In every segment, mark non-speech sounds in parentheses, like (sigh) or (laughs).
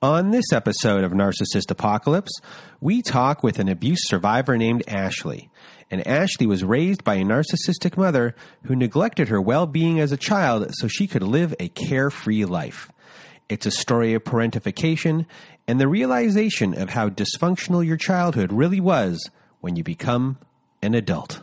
On this episode of Narcissist Apocalypse, we talk with an abuse survivor named Ashley. And Ashley was raised by a narcissistic mother who neglected her well being as a child so she could live a carefree life. It's a story of parentification and the realization of how dysfunctional your childhood really was when you become an adult.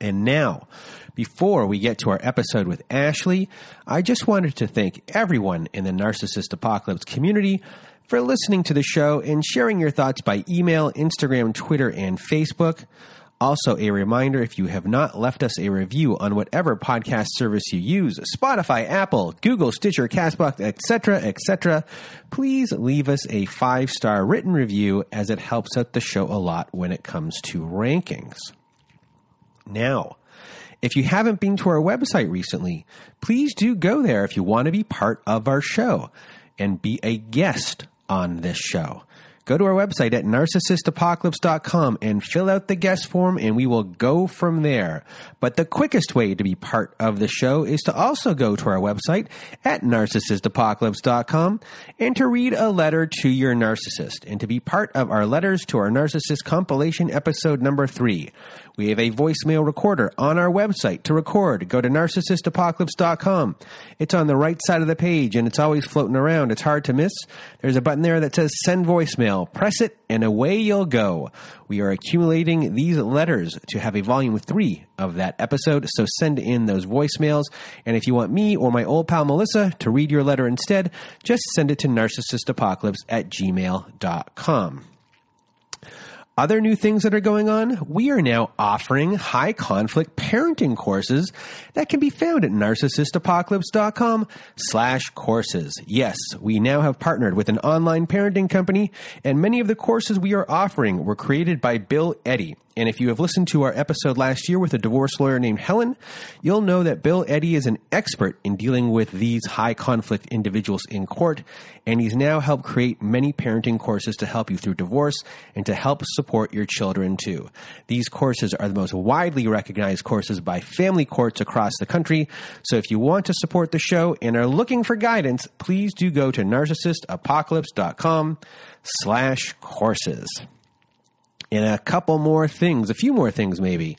And now, before we get to our episode with Ashley, I just wanted to thank everyone in the Narcissist Apocalypse community for listening to the show and sharing your thoughts by email, Instagram, Twitter, and Facebook. Also, a reminder if you have not left us a review on whatever podcast service you use Spotify, Apple, Google, Stitcher, Castbox, etc., etc., please leave us a five star written review as it helps out the show a lot when it comes to rankings. Now, if you haven't been to our website recently, please do go there if you want to be part of our show and be a guest on this show. Go to our website at narcissistapocalypse.com and fill out the guest form, and we will go from there. But the quickest way to be part of the show is to also go to our website at narcissistapocalypse.com and to read a letter to your narcissist and to be part of our Letters to Our Narcissist compilation episode number three. We have a voicemail recorder on our website to record. Go to narcissistapocalypse.com. It's on the right side of the page and it's always floating around. It's hard to miss. There's a button there that says send voicemail. Press it and away you'll go. We are accumulating these letters to have a volume three of that episode, so send in those voicemails. And if you want me or my old pal Melissa to read your letter instead, just send it to narcissistapocalypse at gmail.com. Other new things that are going on, we are now offering high conflict parenting courses that can be found at narcissistapocalypse.com slash courses. Yes, we now have partnered with an online parenting company and many of the courses we are offering were created by Bill Eddy. And if you have listened to our episode last year with a divorce lawyer named Helen, you'll know that Bill Eddy is an expert in dealing with these high conflict individuals in court. And he's now helped create many parenting courses to help you through divorce and to help support your children too. These courses are the most widely recognized courses by family courts across the country. So if you want to support the show and are looking for guidance, please do go to narcissistapocalypse.com slash courses and a couple more things, a few more things maybe.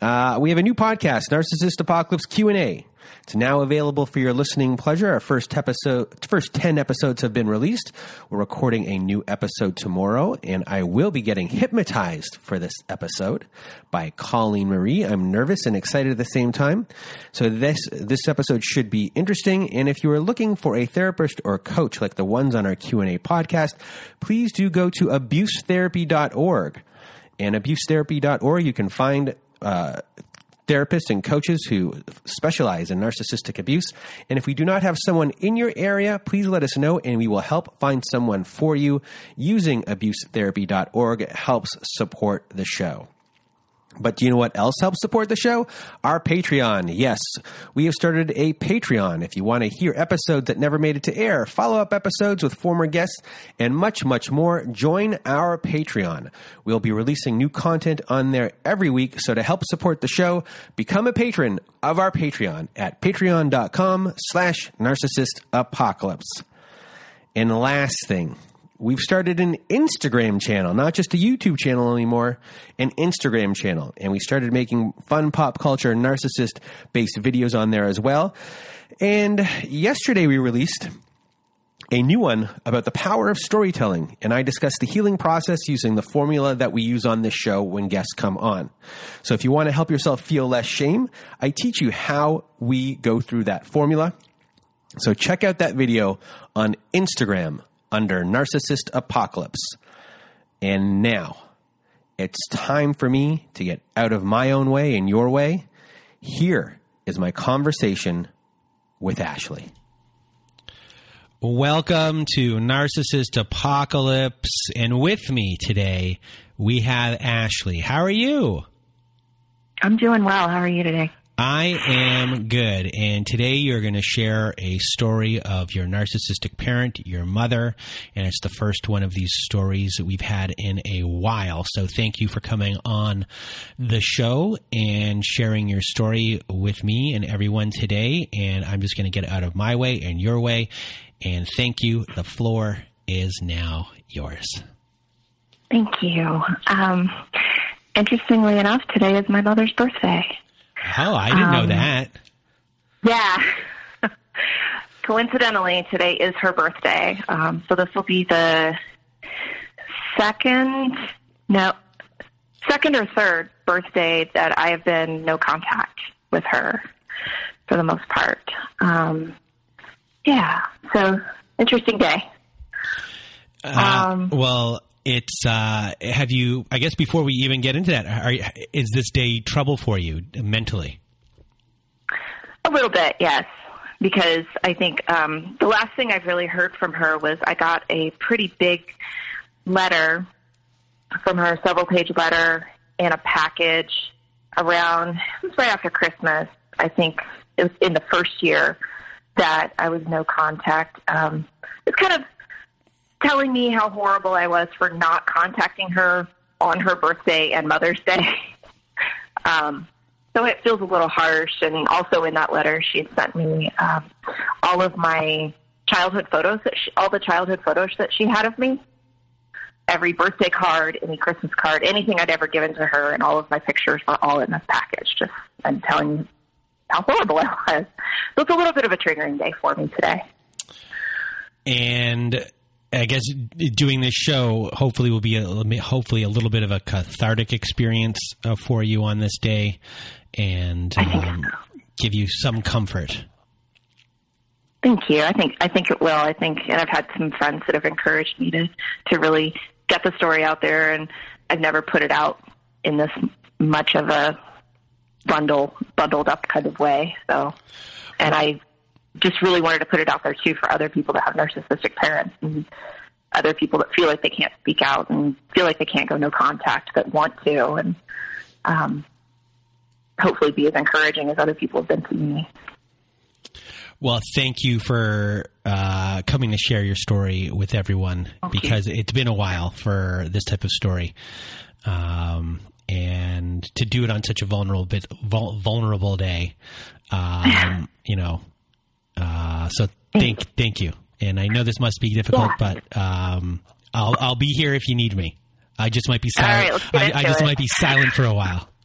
Uh, we have a new podcast, Narcissist Apocalypse Q and A. It's now available for your listening pleasure. Our first episode, first 10 episodes have been released. We're recording a new episode tomorrow, and I will be getting hypnotized for this episode by Colleen Marie. I'm nervous and excited at the same time. So this, this episode should be interesting. And if you are looking for a therapist or coach like the ones on our Q&A podcast, please do go to abusetherapy.org. And abusetherapy.org, you can find uh, therapists and coaches who specialize in narcissistic abuse. And if we do not have someone in your area, please let us know and we will help find someone for you using abusetherapy.org. It helps support the show. But do you know what else helps support the show? Our Patreon. Yes, we have started a Patreon. If you want to hear episodes that never made it to air, follow up episodes with former guests, and much, much more, join our Patreon. We'll be releasing new content on there every week. So to help support the show, become a patron of our Patreon at patreon.com slash narcissist apocalypse. And last thing, we've started an Instagram channel, not just a YouTube channel anymore, an Instagram channel. And we started making fun pop culture narcissist based videos on there as well. And yesterday we released a new one about the power of storytelling. And I discussed the healing process using the formula that we use on this show when guests come on. So if you want to help yourself feel less shame, I teach you how we go through that formula. So check out that video on Instagram under Narcissist Apocalypse. And now it's time for me to get out of my own way and your way. Here is my conversation with Ashley. Welcome to Narcissist Apocalypse. And with me today, we have Ashley. How are you? I'm doing well. How are you today? I am good. And today you're going to share a story of your narcissistic parent, your mother. And it's the first one of these stories that we've had in a while. So thank you for coming on the show and sharing your story with me and everyone today. And I'm just going to get out of my way and your way. And thank you. The floor is now yours. Thank you. Um, interestingly enough, today is my mother's birthday. Oh, I didn't um, know that. Yeah. (laughs) Coincidentally, today is her birthday. Um, so this will be the second, no, second or third birthday that I have been no contact with her for the most part. Um, yeah. So interesting day. Uh, um, well, it's uh, have you i guess before we even get into that are, is this day trouble for you mentally? A little bit yes. Because i think um, the last thing i've really heard from her was i got a pretty big letter from her several page letter in a package around it was right after christmas i think it was in the first year that i was no contact. Um, it's kind of telling me how horrible I was for not contacting her on her birthday and Mother's Day. (laughs) um, so it feels a little harsh. And also in that letter, she had sent me um, all of my childhood photos that she, all the childhood photos that she had of me. Every birthday card, any Christmas card, anything I'd ever given to her, and all of my pictures were all in this package. Just and telling how horrible (laughs) I was. So it's a little bit of a triggering day for me today. And I guess doing this show hopefully will be a, hopefully a little bit of a cathartic experience uh, for you on this day, and um, give you some comfort. Thank you. I think I think it will. I think, and I've had some friends that have encouraged me to to really get the story out there, and I've never put it out in this much of a bundle bundled up kind of way. So, and I just really wanted to put it out there too for other people that have narcissistic parents and other people that feel like they can't speak out and feel like they can't go no contact but want to and um, hopefully be as encouraging as other people have been to me. Well, thank you for uh, coming to share your story with everyone thank because you. it's been a while for this type of story. Um, and to do it on such a vulnerable bit, vulnerable day, um, (laughs) you know, uh, so thank thank you. And I know this must be difficult, yeah. but um, I'll I'll be here if you need me. I just might be silent. Right, I, I, just it. might be silent for a while. (laughs)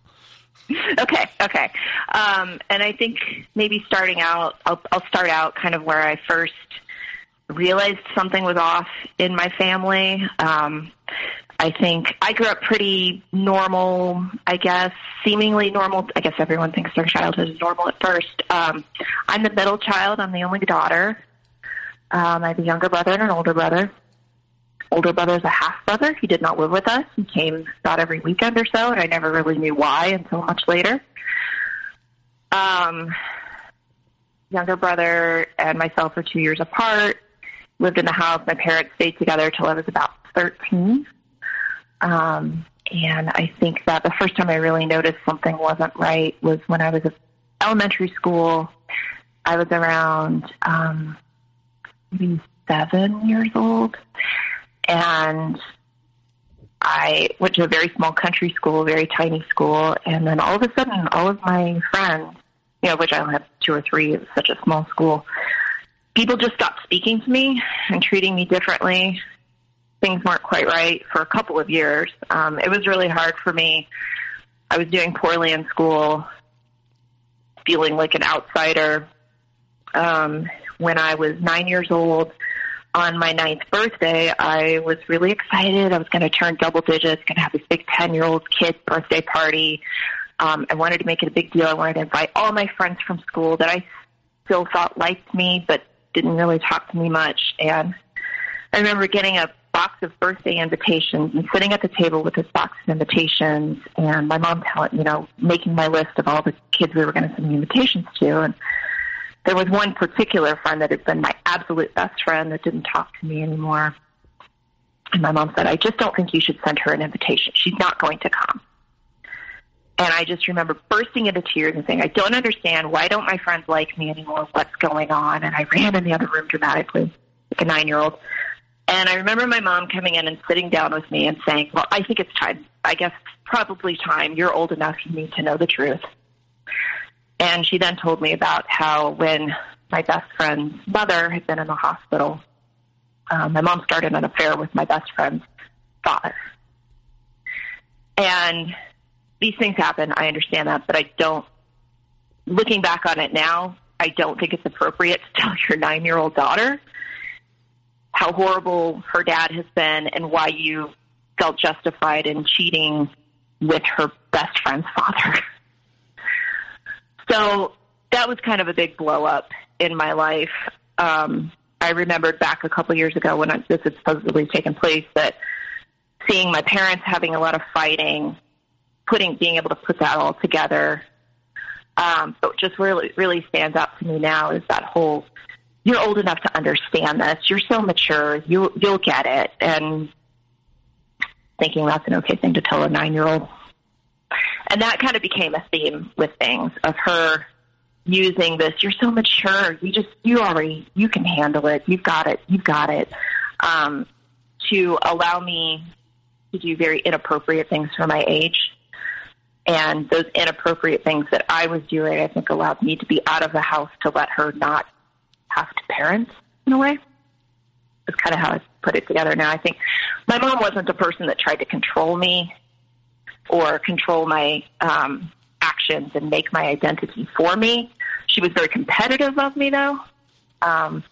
Okay, okay. Um, and I think maybe starting out, I'll, I'll start out kind of where I first realized something was off in my family. Um, I think I grew up pretty normal, I guess, seemingly normal. I guess everyone thinks their childhood is normal at first. Um, I'm the middle child. I'm the only daughter. Um, I have a younger brother and an older brother. Older brother is a half brother. He did not live with us. He came about every weekend or so, and I never really knew why until much later. Um, younger brother and myself are two years apart. Lived in the house. My parents stayed together till I was about 13. Um, and I think that the first time I really noticed something wasn't right was when I was in elementary school. I was around um, maybe seven years old, and I went to a very small country school, very tiny school, and then all of a sudden, all of my friends, you know, which I only have two or three, it was such a small school, people just stopped speaking to me and treating me differently. Things weren't quite right for a couple of years. Um, it was really hard for me. I was doing poorly in school, feeling like an outsider. Um, when I was nine years old, on my ninth birthday, I was really excited. I was going to turn double digits, going to have this big 10 year old kid birthday party. Um, I wanted to make it a big deal. I wanted to invite all my friends from school that I still thought liked me, but didn't really talk to me much. And I remember getting a box of birthday invitations and sitting at the table with this box of invitations and my mom telling, you know, making my list of all the kids we were going to send the invitations to. And there was one particular friend that had been my absolute best friend that didn't talk to me anymore. And my mom said, I just don't think you should send her an invitation. She's not going to come. And I just remember bursting into tears and saying, I don't understand. Why don't my friends like me anymore? What's going on? And I ran in the other room dramatically, like a nine year old. And I remember my mom coming in and sitting down with me and saying, Well, I think it's time. I guess probably time. You're old enough. You need to know the truth. And she then told me about how when my best friend's mother had been in the hospital, um, my mom started an affair with my best friend's father. And these things happen. I understand that, but I don't, looking back on it now, I don't think it's appropriate to tell your nine year old daughter how horrible her dad has been and why you felt justified in cheating with her best friend's father. So that was kind of a big blow up in my life. Um, I remembered back a couple years ago when this had supposedly taken place that seeing my parents having a lot of fighting, putting being able to put that all together. Um, but just really really stands out to me now is that whole you're old enough to understand this. You're so mature. You you'll get it. And thinking that's an okay thing to tell a nine year old and that kind of became a theme with things of her using this you're so mature you just you already you can handle it you've got it you've got it um, to allow me to do very inappropriate things for my age and those inappropriate things that i was doing i think allowed me to be out of the house to let her not have to parent in a way that's kind of how i put it together now i think my mom wasn't a person that tried to control me or control my um, actions and make my identity for me. She was very competitive of me, though. Um,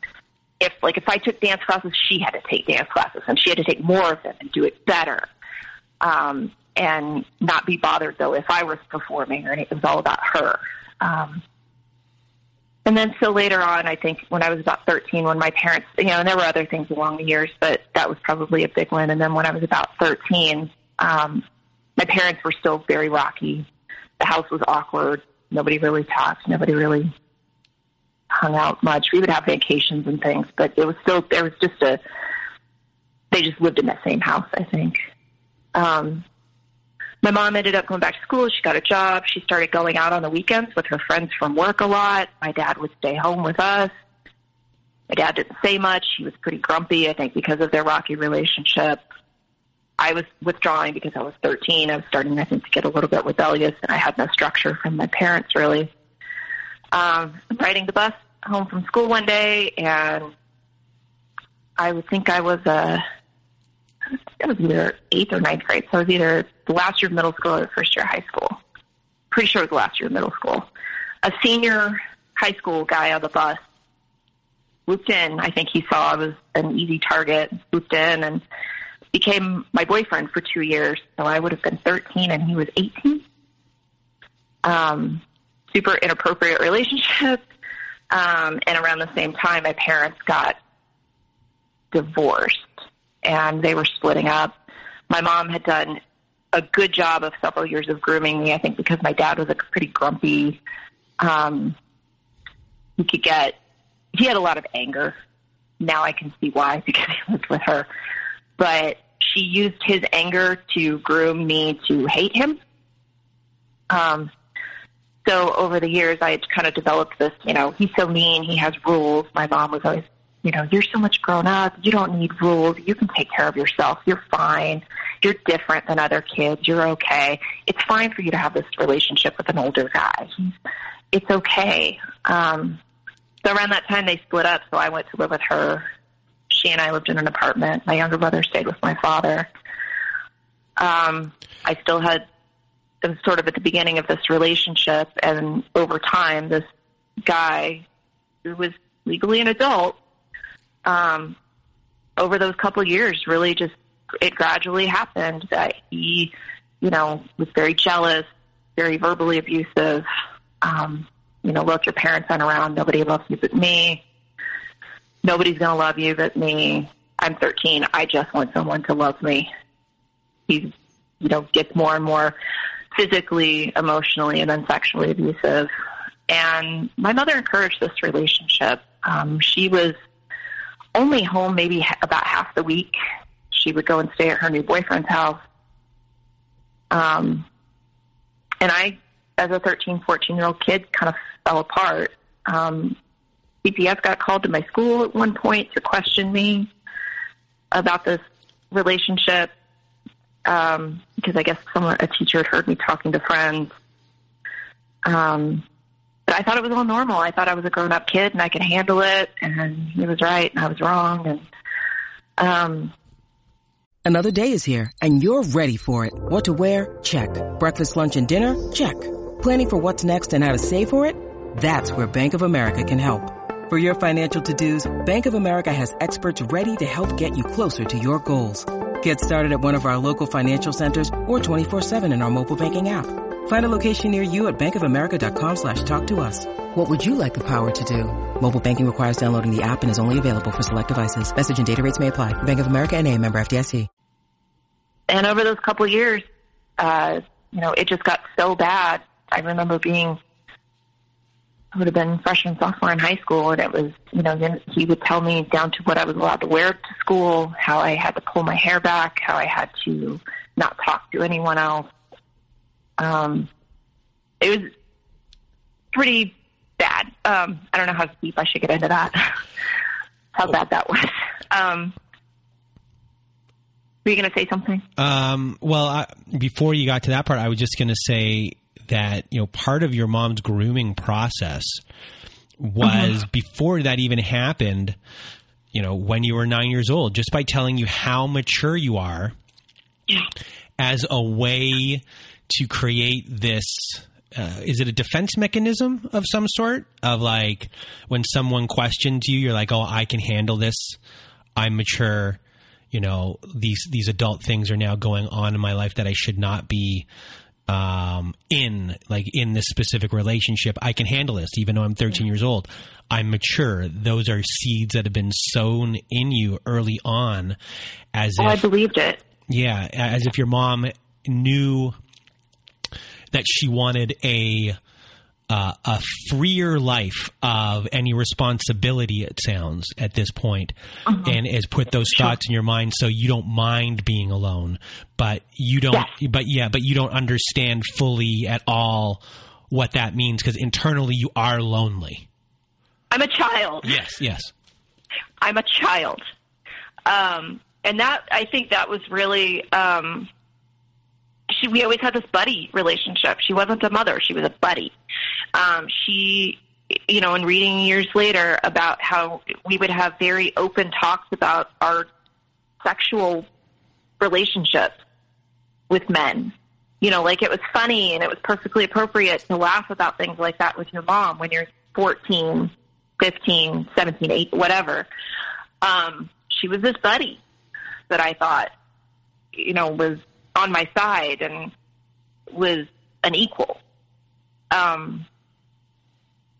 if like if I took dance classes, she had to take dance classes, and she had to take more of them and do it better, um, and not be bothered though if I was performing or it was all about her. Um, and then so later on, I think when I was about 13, when my parents, you know, and there were other things along the years, but that was probably a big one. And then when I was about 13, um, my parents were still very rocky. The house was awkward. Nobody really talked. Nobody really hung out much. We would have vacations and things, but it was still there was just a. They just lived in that same house, I think. Um, my mom ended up going back to school. She got a job. She started going out on the weekends with her friends from work a lot. My dad would stay home with us. My dad didn't say much. He was pretty grumpy, I think, because of their rocky relationship. I was withdrawing because I was 13. I was starting, I think, to get a little bit rebellious, and I had no structure from my parents really. Um, riding the bus home from school one day, and I would think I was a, I was either eighth or ninth grade. So I was either the last year of middle school or the first year of high school. Pretty sure it was the last year of middle school. A senior high school guy on the bus swooped in. I think he saw I was an easy target, swooped in and became my boyfriend for two years. So I would have been 13 and he was 18. Um, super inappropriate relationship. Um, and around the same time, my parents got divorced and they were splitting up. My mom had done a good job of several years of grooming me, I think, because my dad was a pretty grumpy. Um, he could get, he had a lot of anger. Now I can see why (laughs) because he lived with her but she used his anger to groom me to hate him. Um, so over the years, I had kind of developed this, you know, he's so mean, he has rules. My mom was always, you know, you're so much grown up, you don't need rules, you can take care of yourself, you're fine, you're different than other kids, you're okay. It's fine for you to have this relationship with an older guy. It's okay. Um, so around that time, they split up, so I went to live with her. She and I lived in an apartment. My younger brother stayed with my father. Um, I still had it was sort of at the beginning of this relationship, and over time, this guy who was legally an adult, um, over those couple years, really just it gradually happened that he, you know, was very jealous, very verbally abusive. Um, you know, look, your parents aren't around. Nobody loves you but me. Nobody's going to love you but me. I'm 13. I just want someone to love me. He, you know, gets more and more physically, emotionally, and then sexually abusive. And my mother encouraged this relationship. Um, she was only home maybe about half the week. She would go and stay at her new boyfriend's house. Um, and I, as a 13, 14 year old kid, kind of fell apart. Um, CPS got called to my school at one point to question me about this relationship um, because I guess someone, a teacher had heard me talking to friends. Um, but I thought it was all normal. I thought I was a grown up kid and I could handle it. And he was right and I was wrong. And, um, Another day is here and you're ready for it. What to wear? Check. Breakfast, lunch, and dinner? Check. Planning for what's next and how to save for it? That's where Bank of America can help. For your financial to-dos, Bank of America has experts ready to help get you closer to your goals. Get started at one of our local financial centers or 24-7 in our mobile banking app. Find a location near you at bankofamerica.com slash talk to us. What would you like the power to do? Mobile banking requires downloading the app and is only available for select devices. Message and data rates may apply. Bank of America and a member FDIC. And over those couple of years, uh, you know, it just got so bad. I remember being I would have been freshman, sophomore in high school, and it was, you know, then he would tell me down to what I was allowed to wear to school, how I had to pull my hair back, how I had to not talk to anyone else. Um, it was pretty bad. Um, I don't know how deep I should get into that. (laughs) how bad that was. Um, were you going to say something? Um, well, I, before you got to that part, I was just going to say that you know part of your mom's grooming process was Mhm. before that even happened you know when you were nine years old just by telling you how mature you are yeah. as a way to create this uh, is it a defense mechanism of some sort? Of like when someone questions you you're like oh i can handle this. I'm mature. You know these these adult things are now going on in my life that i should not be um, in like in this specific relationship. I can handle this even though i'm 13 years old. I'm mature. Those are seeds that have been sown in you early on as Oh, I believed it. yeah, as if your mom knew that she wanted a uh, a freer life of any responsibility. It sounds at this point, and has put those thoughts in your mind so you don't mind being alone, but you don't. But yeah, but you don't understand fully at all what that means because internally you are lonely. I'm a child. Yes, yes. I'm a child. Um, and that, I think that was really, um, she, we always had this buddy relationship. She wasn't a mother. She was a buddy. Um, she, you know, in reading years later about how we would have very open talks about our sexual relationships with men. You know, like it was funny and it was perfectly appropriate to laugh about things like that with your mom when you're 14, 15, 17, 8, whatever. Um, she was this buddy that I thought, you know, was on my side and was an equal. Um,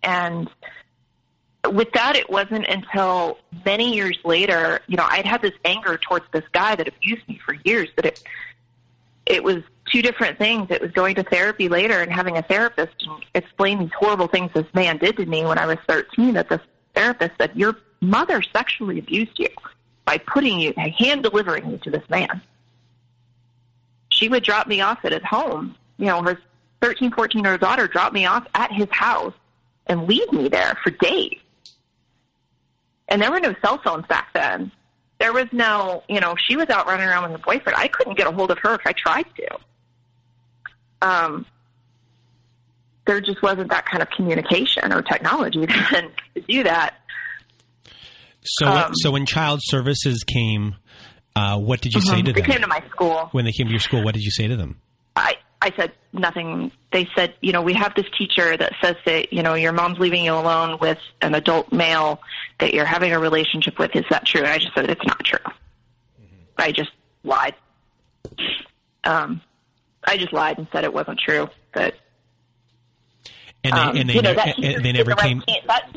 and with that, it wasn't until many years later, you know, I'd had this anger towards this guy that abused me for years that it, it was two different things. It was going to therapy later and having a therapist explain these horrible things this man did to me when I was 13 that this therapist said, your mother sexually abused you by putting you, hand delivering you to this man. She would drop me off at his home. You know, her 13, 14 year old daughter dropped me off at his house and leave me there for days. And there were no cell phones back then. There was no, you know, she was out running around with her boyfriend. I couldn't get a hold of her if I tried to. Um, there just wasn't that kind of communication or technology (laughs) then to do that. So, um, so when child services came, uh, what did you uh-huh. say to them? They came to my school. When they came to your school, what did you say to them? I, I said nothing. They said, you know, we have this teacher that says that, you know, your mom's leaving you alone with an adult male that you're having a relationship with. Is that true? And I just said, it's not true. Mm-hmm. I just lied. Um, I just lied and said it wasn't true. But and they, um, and they, you know, ne- and they never came. That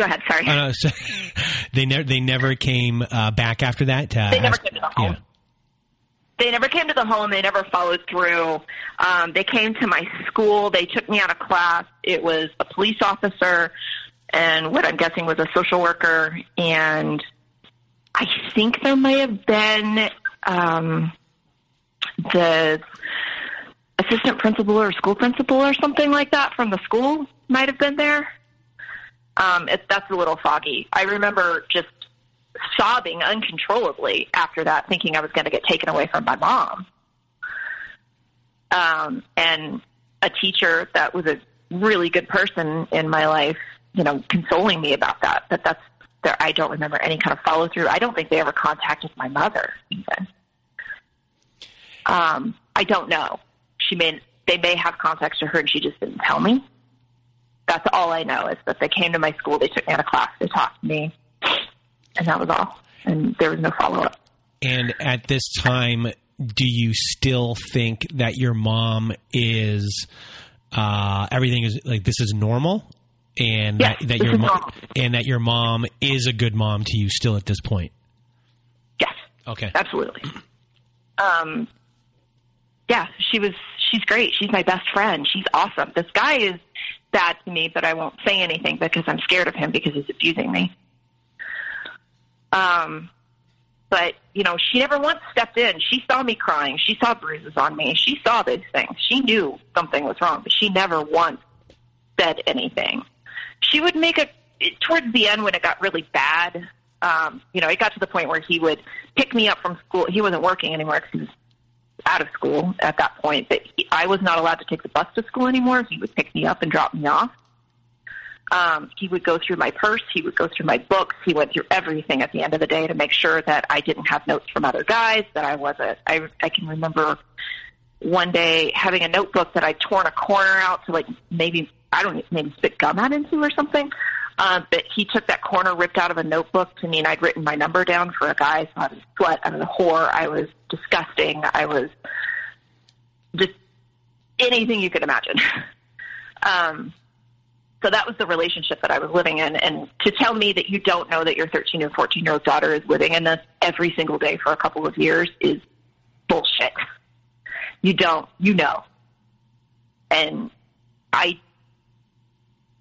go ahead. Sorry. Uh, so (laughs) they never they never came uh, back after that. they ask, never came to the home. Yeah. They never came to the home. They never followed through. Um, they came to my school. They took me out of class. It was a police officer and what I'm guessing was a social worker. And I think there may have been um, the assistant principal or school principal or something like that from the school might have been there. Um, it, that's a little foggy. I remember just sobbing uncontrollably after that, thinking I was going to get taken away from my mom. Um, and a teacher that was a really good person in my life, you know, consoling me about that. But that's there. I don't remember any kind of follow through. I don't think they ever contacted my mother even. Um, I don't know. She may they may have contacts to her and she just didn't tell me. That's all I know is that they came to my school, they took me out of class, they talked to me, and that was all. And there was no follow up. And at this time, do you still think that your mom is uh, everything is like this is normal, and yes, that, that your mom and that your mom is a good mom to you still at this point? Yes. Okay. Absolutely. Um, yeah, she was. She's great. She's my best friend. She's awesome. This guy is to me, but I won't say anything because I'm scared of him because he's abusing me. Um, but you know, she never once stepped in. She saw me crying. She saw bruises on me. She saw these things. She knew something was wrong, but she never once said anything. She would make a towards the end when it got really bad. Um, you know, it got to the point where he would pick me up from school. He wasn't working anymore because he was out of school at that point, but he, I was not allowed to take the bus to school anymore. He would pick me up and drop me off. Um, he would go through my purse. He would go through my books. He went through everything at the end of the day to make sure that I didn't have notes from other guys, that I wasn't. I, I can remember one day having a notebook that I'd torn a corner out to like maybe I don't know, maybe spit gum out into or something. Uh, but he took that corner ripped out of a notebook to mean I'd written my number down for a guy. So I was slut. I was a whore. I was disgusting. I was just anything you could imagine. (laughs) um, so that was the relationship that I was living in. And to tell me that you don't know that your 13 or 14 year old daughter is living in this every single day for a couple of years is bullshit. You don't, you know. And I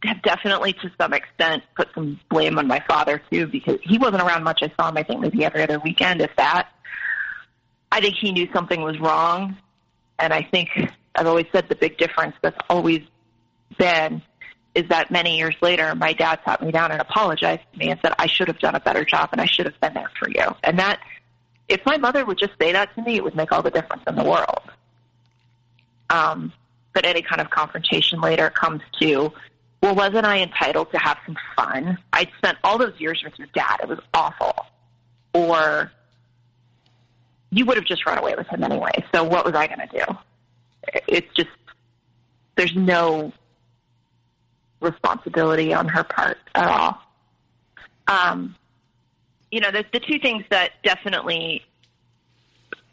have definitely, to some extent, put some blame on my father too because he wasn't around much. I saw him, I think, maybe every other weekend, if that. I think he knew something was wrong, and I think I've always said the big difference that's always been is that many years later, my dad sat me down and apologized to me and said, I should have done a better job and I should have been there for you. And that, if my mother would just say that to me, it would make all the difference in the world. Um, but any kind of confrontation later comes to, well, wasn't I entitled to have some fun? I'd spent all those years with your dad. It was awful. Or you would have just run away with him anyway. So what was I going to do? It's just, there's no responsibility on her part at all. Um, you know, the, the two things that definitely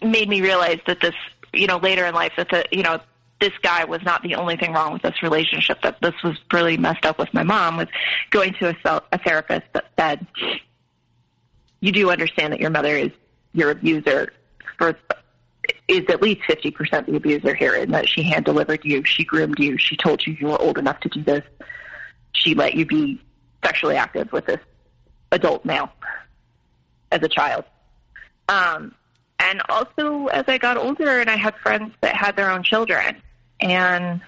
made me realize that this, you know, later in life that the, you know, this guy was not the only thing wrong with this relationship, that this was really messed up with my mom, was going to a, a therapist that said, you do understand that your mother is your abuser for is at least 50% the abuser here in that she hand delivered you, she groomed you, she told you you were old enough to do this, she let you be sexually active with this adult male as a child. Um, and also as I got older and I had friends that had their own children. And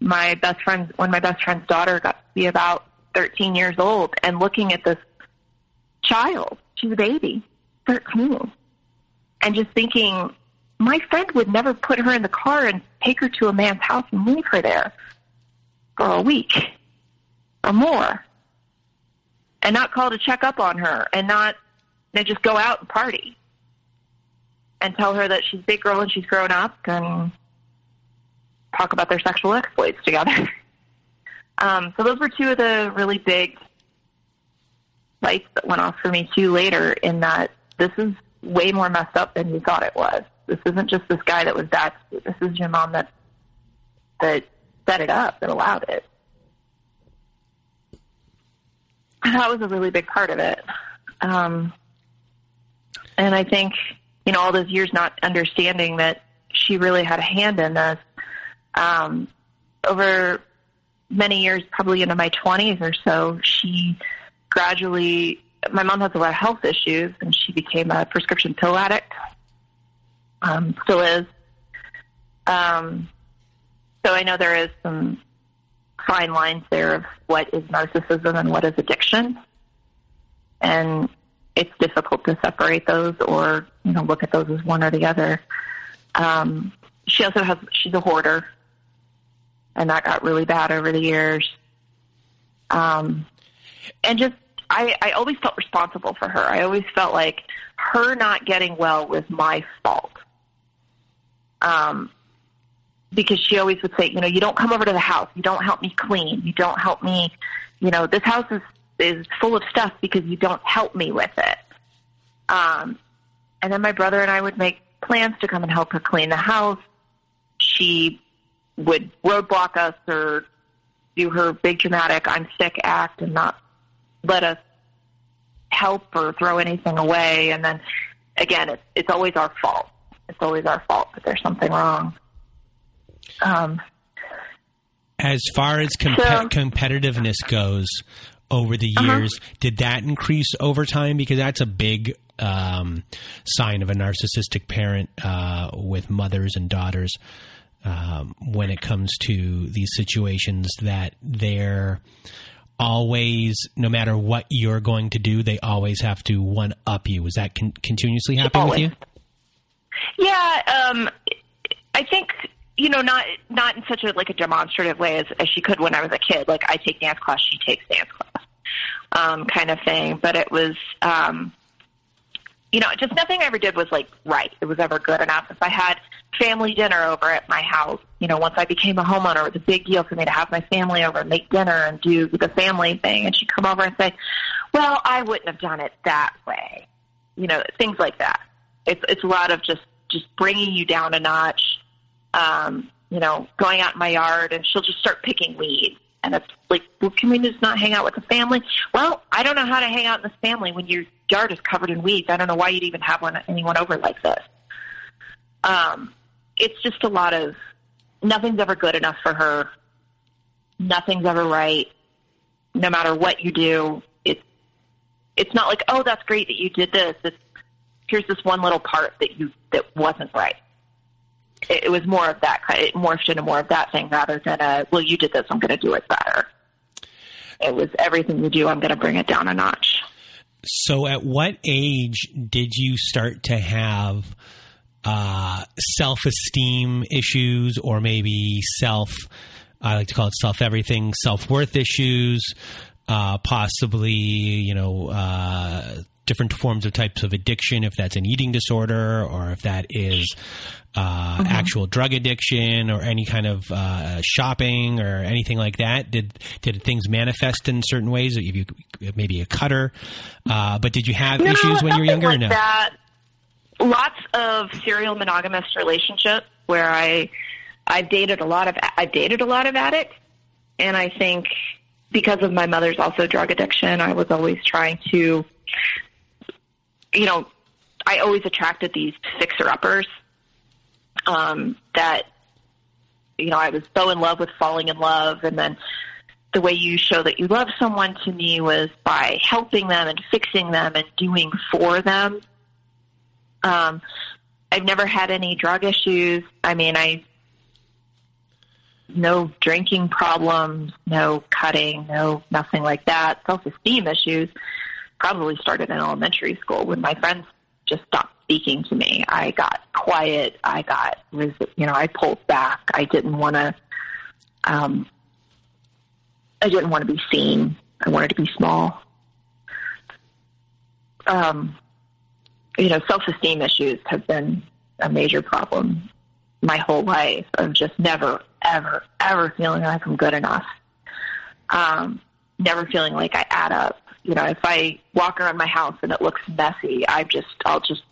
my best friend, when my best friend's daughter got to be about 13 years old and looking at this child, she's a baby, 13, and just thinking, my friend would never put her in the car and take her to a man's house and leave her there for a week or more and not call to check up on her and not you know, just go out and party and tell her that she's a big girl and she's grown up and talk about their sexual exploits together. (laughs) um, so those were two of the really big lights that went off for me too later in that this is way more messed up than you thought it was. This isn't just this guy that was that. This is your mom that that set it up, that allowed it. And that was a really big part of it. Um, and I think, you know, all those years not understanding that she really had a hand in this, um, over many years, probably into my 20s or so, she gradually, my mom has a lot of health issues and she became a prescription pill addict. Um, still is. Um, so I know there is some fine lines there of what is narcissism and what is addiction. And it's difficult to separate those or, you know, look at those as one or the other. Um, she also has, she's a hoarder. And that got really bad over the years. Um, and just, I, I always felt responsible for her. I always felt like her not getting well was my fault. Um, because she always would say, you know, you don't come over to the house. You don't help me clean. You don't help me. You know, this house is is full of stuff because you don't help me with it. Um, and then my brother and I would make plans to come and help her clean the house. She would roadblock us or do her big dramatic "I'm sick" act and not let us help or throw anything away. And then again, it's it's always our fault. It's always our fault that there's something wrong. Um, as far as comp- so, competitiveness goes over the uh-huh. years, uh-huh. did that increase over time? Because that's a big um, sign of a narcissistic parent uh, with mothers and daughters um, when it comes to these situations that they're always, no matter what you're going to do, they always have to one up you. Is that con- continuously happening with you? Yeah, um, I think you know, not not in such a like a demonstrative way as, as she could when I was a kid. Like I take dance class, she takes dance class, um, kind of thing. But it was, um, you know, just nothing I ever did was like right. It was ever good enough. If I had family dinner over at my house, you know, once I became a homeowner, it was a big deal for me to have my family over and make dinner and do the family thing. And she'd come over and say, "Well, I wouldn't have done it that way," you know, things like that. It's it's a lot of just just bringing you down a notch um, you know, going out in my yard and she'll just start picking weeds. And it's like, well, can we just not hang out with the family? Well, I don't know how to hang out in this family when your yard is covered in weeds. I don't know why you'd even have one, anyone over like this. Um, it's just a lot of nothing's ever good enough for her. Nothing's ever right. No matter what you do, it's it's not like, oh, that's great that you did this. It's here's this one little part that you that wasn't right it, was more of that kind. It morphed into more of that thing rather than a well, you did this, I'm going to do it better. It was everything you do, I'm going to bring it down a notch. So, at what age did you start to have uh, self esteem issues, or maybe self? I like to call it self everything, self worth issues, uh, possibly you know uh, different forms of types of addiction, if that's an eating disorder or if that is uh, mm-hmm. actual drug addiction or any kind of uh, shopping or anything like that? Did did things manifest in certain ways? If you maybe a cutter, uh, but did you have no, issues when you were younger? Like no, that. Lots of serial monogamous relationships where I I've dated a lot of I've dated a lot of addicts, and I think because of my mother's also drug addiction, I was always trying to you know, I always attracted these fixer uppers um, that, you know, I was so in love with falling in love. And then the way you show that you love someone to me was by helping them and fixing them and doing for them. Um, I've never had any drug issues. I mean, I no drinking problems, no cutting, no nothing like that. Self-esteem issues probably started in elementary school when my friends just stopped speaking to me. I got quiet. I got, you know, I pulled back. I didn't want to, um, I didn't want to be seen. I wanted to be small. Um, you know, self-esteem issues have been a major problem my whole life of just never, ever, ever feeling like I'm good enough. Um, never feeling like I add up. You know, if I walk around my house and it looks messy, I just, I'll just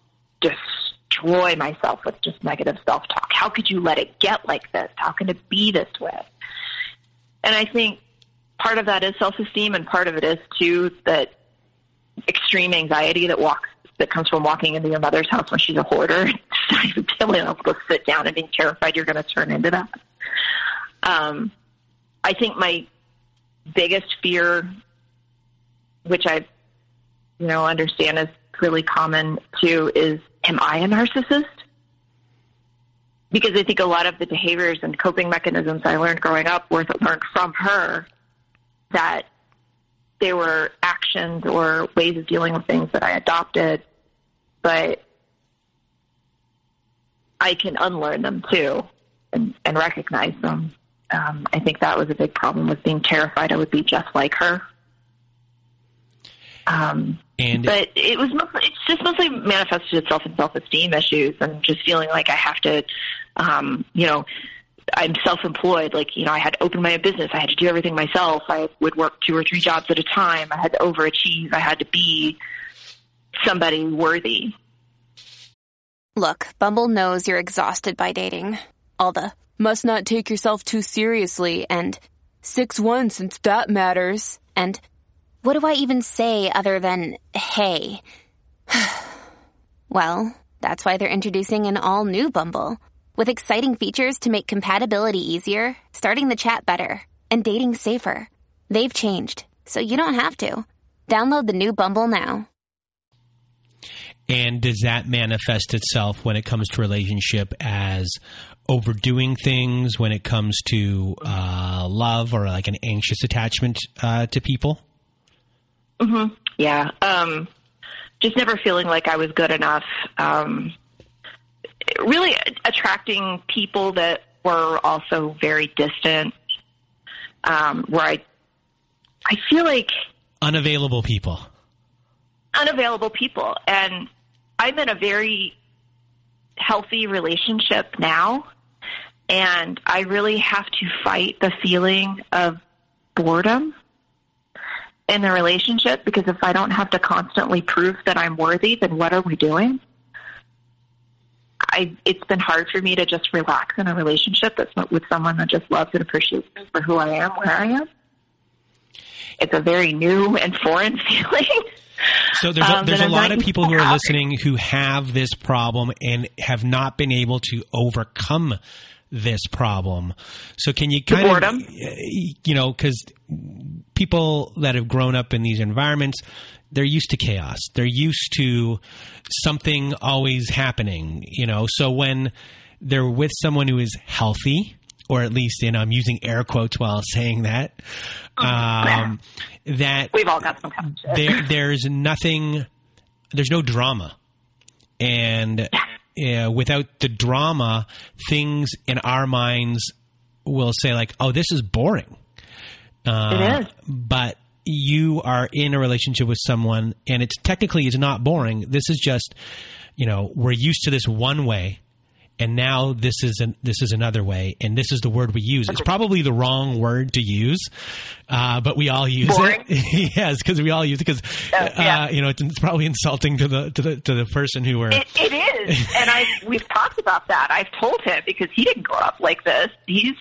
destroy myself with just negative self-talk. How could you let it get like this? How can it be this way? And I think part of that is self-esteem and part of it is too that extreme anxiety that walks that comes from walking into your mother's house when she's a hoarder, (laughs) not even able to sit down and being terrified you're going to turn into that. Um, I think my biggest fear, which I, you know, understand is really common too, is am I a narcissist? Because I think a lot of the behaviors and coping mechanisms I learned growing up were learned from her that there were actions or ways of dealing with things that I adopted, but I can unlearn them too and, and recognize them. Um, I think that was a big problem with being terrified I would be just like her. Um, and but it was mostly, it's just mostly manifested itself in self-esteem issues and just feeling like I have to, um, you know, I'm self-employed. Like, you know, I had to open my own business. I had to do everything myself. I would work two or three jobs at a time. I had to overachieve. I had to be somebody worthy. Look, Bumble knows you're exhausted by dating. All the must not take yourself too seriously and 6-1 since that matters. And what do I even say other than hey? (sighs) well, that's why they're introducing an all new Bumble. With exciting features to make compatibility easier, starting the chat better, and dating safer. They've changed, so you don't have to. Download the new Bumble now. And does that manifest itself when it comes to relationship as overdoing things when it comes to uh, love or like an anxious attachment uh, to people? Mm-hmm. Yeah. Um, just never feeling like I was good enough. Um, really attracting people that were also very distant. Um, where I, I feel like unavailable people, unavailable people, and I'm in a very healthy relationship now, and I really have to fight the feeling of boredom in the relationship because if I don't have to constantly prove that I'm worthy, then what are we doing? I it's been hard for me to just relax in a relationship that's with someone that just loves and appreciates me for who I am, where I am. It's a very new and foreign (laughs) feeling. So there's a, um, there's a lot of people who are listening who have this problem and have not been able to overcome this problem. So can you kind of, you know, because people that have grown up in these environments, they're used to chaos. They're used to something always happening, you know. So when they're with someone who is healthy, or at least, and I'm using air quotes while saying that, oh, um, that we've all got some there, there's nothing, there's no drama, and (laughs) uh, without the drama, things in our minds will say like, "Oh, this is boring." Uh, it is, but you are in a relationship with someone and it's technically is not boring. This is just, you know, we're used to this one way and now this is an, this is another way, and this is the word we use. It's probably the wrong word to use, uh, but we all use Boring. it. (laughs) yes, because we all use it because uh, yeah. uh, you know it's, it's, probably insulting to the to the to the person who were. It, it is, and I we've talked about that. I've told him because he didn't grow up like this. He's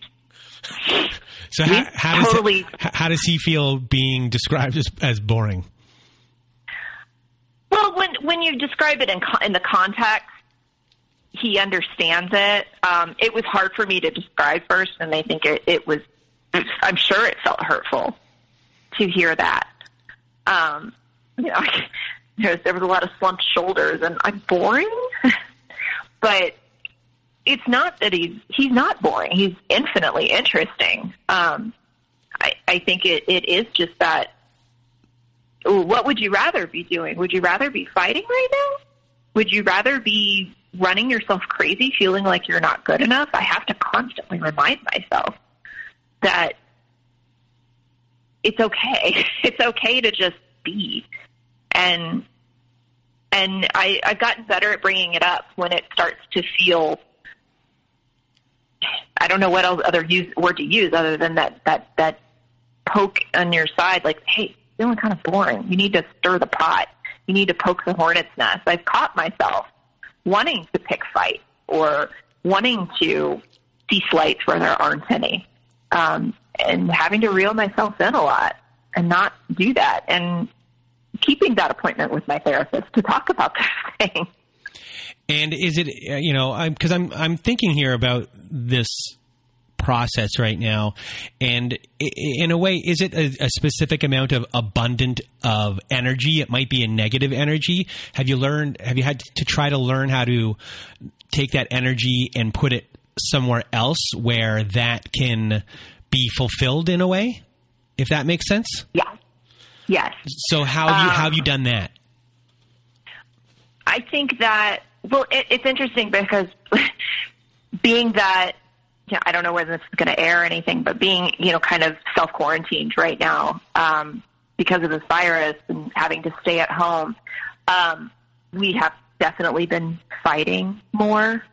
(laughs) so how, how totally, does he, how does he feel being described as, as boring? Well, when when you describe it in in the context, he understands it. Um, it was hard for me to describe first, and I think it, it was. I'm sure it felt hurtful to hear that. Um, you know, (laughs) I, there was, there was a lot of slumped shoulders, and I'm boring. (laughs) but it's not that he's he's not boring. He's infinitely interesting. Um, I, I think it, it is just that. What would you rather be doing? Would you rather be fighting right now? Would you rather be running yourself crazy, feeling like you're not good enough? I have to constantly remind myself that it's okay. (laughs) It's okay to just be. And and I, I've gotten better at bringing it up when it starts to feel. I don't know what else other use, word to use other than that that that poke on your side, like, hey, feeling kind of boring. You need to stir the pot. You need to poke the hornet's nest. I've caught myself wanting to pick fight or wanting to see slights where there aren't any, um, and having to reel myself in a lot and not do that. And keeping that appointment with my therapist to talk about (laughs) this thing. And is it you know I'm, because I'm I'm thinking here about this process right now. And in a way is it a, a, specific amount of abundant of energy? It might be a negative energy. Have you learned have you had to try to learn how to take that energy and put it somewhere else where that can be fulfilled in a way? If that makes sense? Yeah. Yes. So how have you um, how have you done that? I think that well, it, it's interesting because (laughs) being that you know, I don't know whether this is going to air or anything, but being you know kind of self quarantined right now um, because of this virus and having to stay at home, um, we have definitely been fighting more,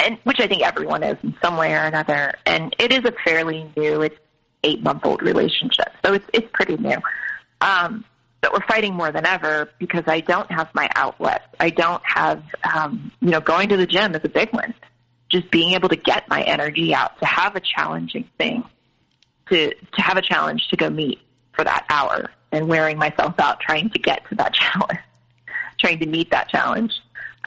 and which I think everyone is in some way or another. And it is a fairly new, it's eight month old relationship, so it's it's pretty new. Um, but we're fighting more than ever because I don't have my outlet. I don't have, um, you know, going to the gym is a big one. Just being able to get my energy out, to have a challenging thing, to to have a challenge to go meet for that hour, and wearing myself out trying to get to that (laughs) challenge, trying to meet that challenge,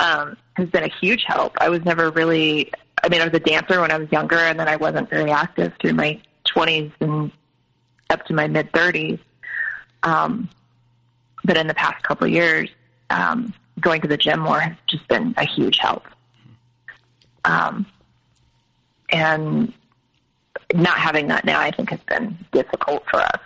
um, has been a huge help. I was never really, I mean, I was a dancer when I was younger, and then I wasn't very active through my twenties and up to my mid thirties. Um, but in the past couple of years, um, going to the gym more has just been a huge help. Um, and not having that now, I think, has been difficult for us.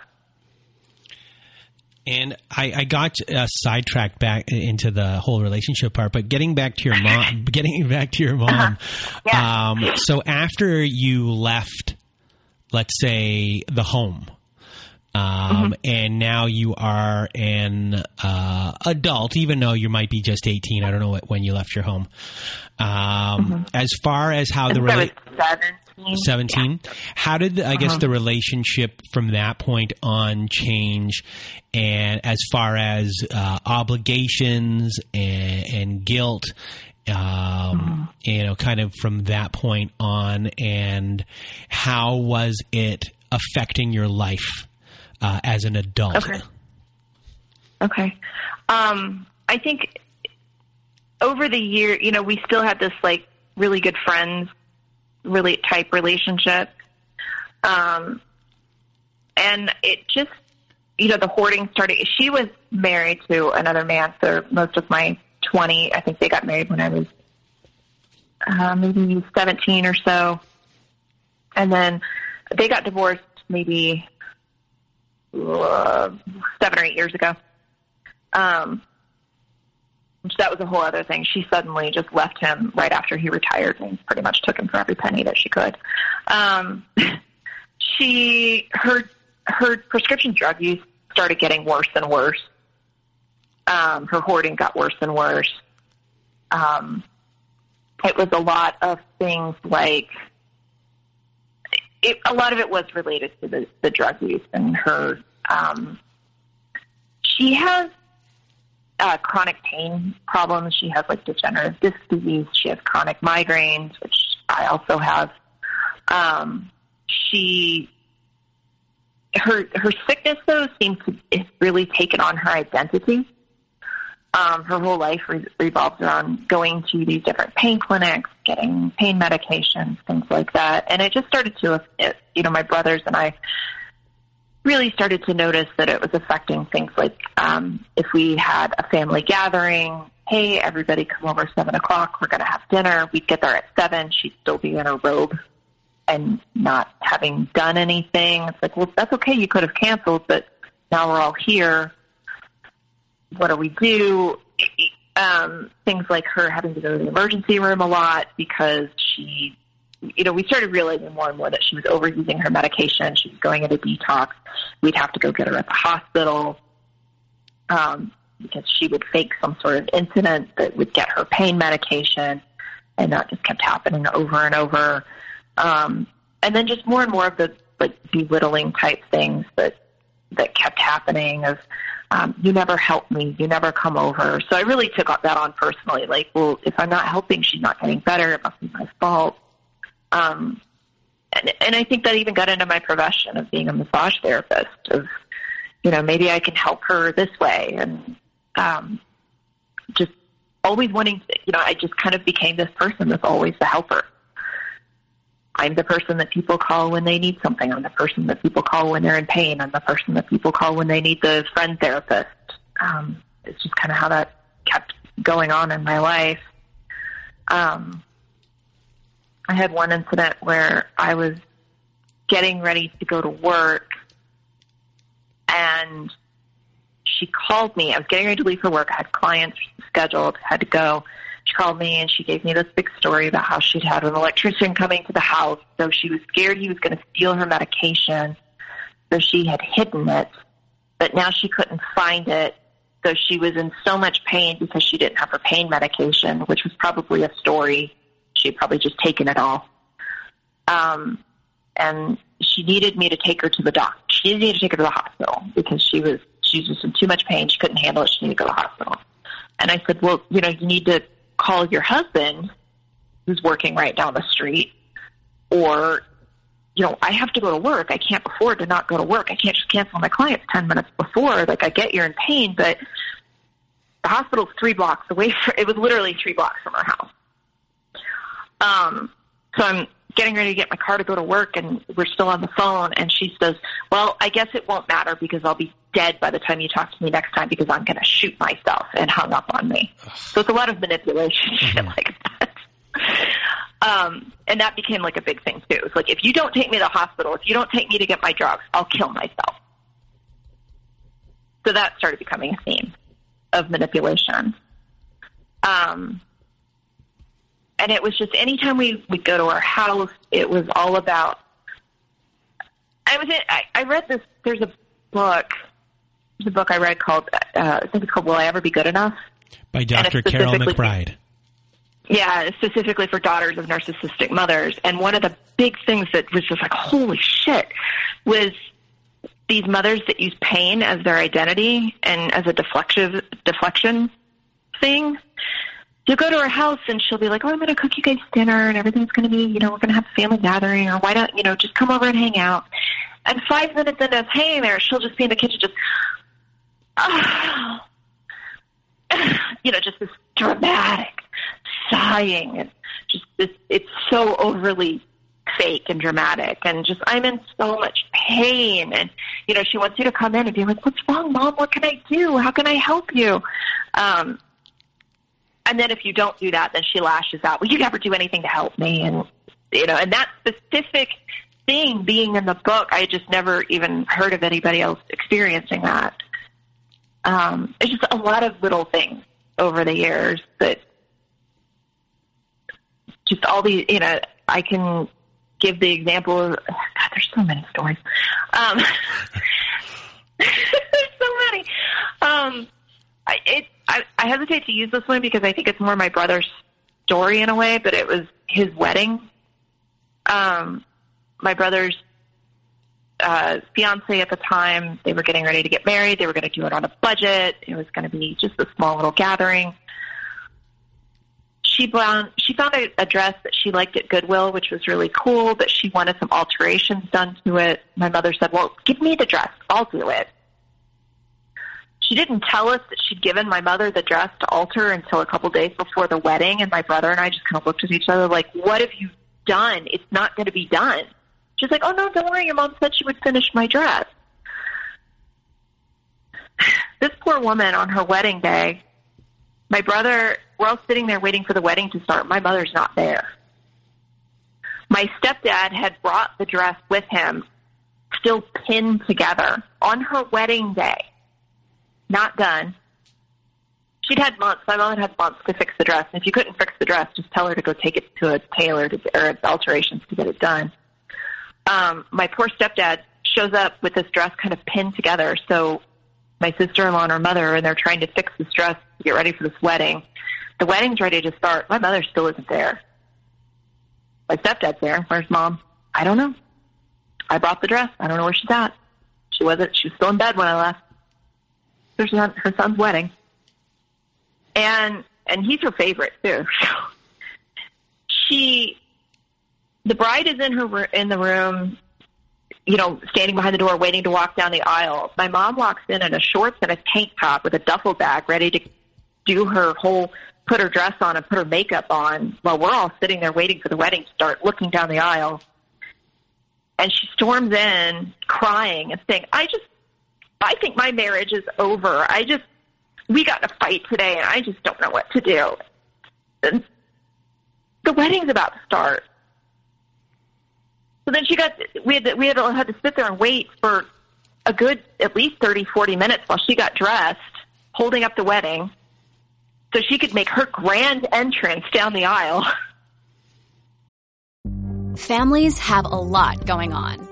And I, I got uh, sidetracked back into the whole relationship part, but getting back to your mom, (laughs) (laughs) getting back to your mom. Uh-huh. Yeah. Um, so after you left, let's say the home, um, mm-hmm. and now you are an uh, adult, even though you might be just eighteen. I don't know what, when you left your home. Um, mm-hmm. As far as how the rela- seventeen, 17? Yeah. how did I uh-huh. guess the relationship from that point on change, and as far as uh, obligations and, and guilt um, mm-hmm. you know, kind of from that point on, and how was it affecting your life uh, as an adult? Okay. Okay. Um, I think over the year, you know, we still had this like really good friends, really type relationship. Um, and it just, you know, the hoarding started. She was married to another man for most of my 20. I think they got married when I was uh, maybe 17 or so. And then they got divorced maybe uh, seven or eight years ago. Um, that was a whole other thing. She suddenly just left him right after he retired and pretty much took him for every penny that she could. Um, (laughs) she her her prescription drug use started getting worse and worse. Um, her hoarding got worse and worse. Um, it was a lot of things like it, a lot of it was related to the, the drug use and her. Um, she has uh, chronic pain problems. She has like degenerative disc disease. She has chronic migraines, which I also have. Um, she her her sickness though seems to really taken on her identity um, her whole life re- revolves around going to these different pain clinics, getting pain medications, things like that. And it just started to, it, you know, my brothers and I really started to notice that it was affecting things like um, if we had a family gathering, hey, everybody come over seven o'clock. We're going to have dinner. We'd get there at seven. She'd still be in her robe and not having done anything. It's like, well, that's okay. You could have canceled, but now we're all here. What do we do? Um, things like her having to go to the emergency room a lot because she, you know, we started realizing more and more that she was overusing her medication. She was going into detox. We'd have to go get her at the hospital. Um, because she would fake some sort of incident that would get her pain medication, and that just kept happening over and over. Um, and then just more and more of the like belittling type things that that kept happening of um, you never help me, you never come over. So I really took that on personally. Like, well, if I'm not helping, she's not getting better. It must be my fault. Um, and, and I think that even got into my profession of being a massage therapist. Of you know, maybe I can help her this way, and um, just always wanting, to, you know, I just kind of became this person that's always the helper. I'm the person that people call when they need something. I'm the person that people call when they're in pain. I'm the person that people call when they need the friend therapist. Um, it's just kind of how that kept going on in my life. Um, I had one incident where I was getting ready to go to work and she called me. I was getting ready to leave for work. I had clients scheduled, had to go. She called me and she gave me this big story about how she'd had an electrician coming to the house. So she was scared he was going to steal her medication. So she had hidden it, but now she couldn't find it. So she was in so much pain because she didn't have her pain medication, which was probably a story. She had probably just taken it all. Um, and she needed me to take her to the doctor. She needed to take her to the hospital because she was she was just in too much pain. She couldn't handle it. She needed to go to the hospital. And I said, well, you know, you need to call your husband who's working right down the street or you know, I have to go to work. I can't afford to not go to work. I can't just cancel my clients 10 minutes before. Like, I get you're in pain, but the hospital's three blocks away. (laughs) From, it was literally three blocks from our house. Um, so I'm getting ready to get my car to go to work and we're still on the phone and she says, well, I guess it won't matter because I'll be dead by the time you talk to me next time because I'm going to shoot myself and hung up on me. So it's a lot of manipulation (laughs) shit like that. Um, and that became like a big thing too. It's like, if you don't take me to the hospital, if you don't take me to get my drugs, I'll kill myself. So that started becoming a theme of manipulation. Um, and it was just anytime we would go to our house, it was all about. I was in, I, I read this. There's a book. There's a book I read called uh, I think it's called Will I Ever Be Good Enough by Dr. Karyl McBride. Yeah, specifically for daughters of narcissistic mothers. And one of the big things that was just like, holy shit, was these mothers that use pain as their identity and as a deflection deflection thing you'll go to her house and she'll be like, "Oh, I'm going to cook you guys dinner, and everything's going to be, you know, we're going to have a family gathering, or why don't you know, just come over and hang out." And five minutes into us hanging there, she'll just be in the kitchen, just, oh. (sighs) you know, just this dramatic sighing, and just this. It's so overly fake and dramatic and just I'm in so much pain and you know she wants you to come in and be like what's wrong mom what can I do how can I help you um and then if you don't do that, then she lashes out. Well, you never do anything to help me, and you know, and that specific thing being in the book, I just never even heard of anybody else experiencing that. Um, it's just a lot of little things over the years that just all these, you know, I can give the example of, God, there's so many stories. Um, (laughs) there's so many. Um, I, it, I, I hesitate to use this one because I think it's more my brother's story in a way, but it was his wedding. Um, my brother's uh, fiance at the time, they were getting ready to get married. They were going to do it on a budget. It was going to be just a small little gathering. She found she found a, a dress that she liked at Goodwill, which was really cool, but she wanted some alterations done to it. My mother said, "Well, give me the dress. I'll do it." she didn't tell us that she'd given my mother the dress to alter until a couple days before the wedding, and my brother and I just kind of looked at each other like, "What have you done? It's not going to be done." She's like, "Oh no, don't worry. Your mom said she would finish my dress." (sighs) This poor woman on her wedding day My brother, we're all sitting there waiting for the wedding to start. My mother's not there. My stepdad had brought the dress with him, still pinned together on her wedding day. Not done. She'd had months. My mom had had months to fix the dress. And if you couldn't fix the dress, just tell her to go take it to a tailor to, or alterations to get it done. Um, my poor stepdad shows up with this dress kind of pinned together. So my sister-in-law and her mother, and they're trying to fix this dress to get ready for this wedding. The wedding's ready to start. My mother still isn't there. My stepdad's there. Where's mom? I don't know. I brought the dress. I don't know where she's at. She wasn't. She was still in bed when I left. There's her son's wedding, and and he's her favorite too. (laughs) she, the bride is in her in the room you know, standing behind the door waiting to walk down the aisle. My mom walks in in a shorts and a tank top with a duffel bag ready to do her whole put her dress on and put her makeup on while we're all sitting there waiting for the wedding to start, looking down the aisle. And she storms in crying and saying, I just, I think my marriage is over. I just, we got in a fight today and I just don't know what to do. And the wedding's about to start. So then she got we had to, we had to, had to sit there and wait for a good at least thirty forty minutes while she got dressed, holding up the wedding, so she could make her grand entrance down the aisle. Families have a lot going on.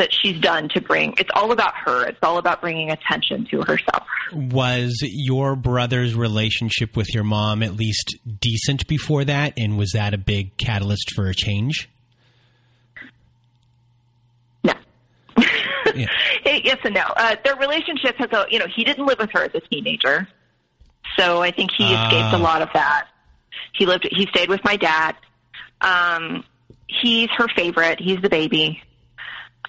that she's done to bring it's all about her. It's all about bringing attention to herself. Was your brother's relationship with your mom at least decent before that? And was that a big catalyst for a change? No. Yeah. (laughs) yes and no. Uh, their relationship has a you know he didn't live with her as a teenager. So i think he escaped a ah. lot of that. He lived he stayed with my dad. Um he's her favorite. He's the baby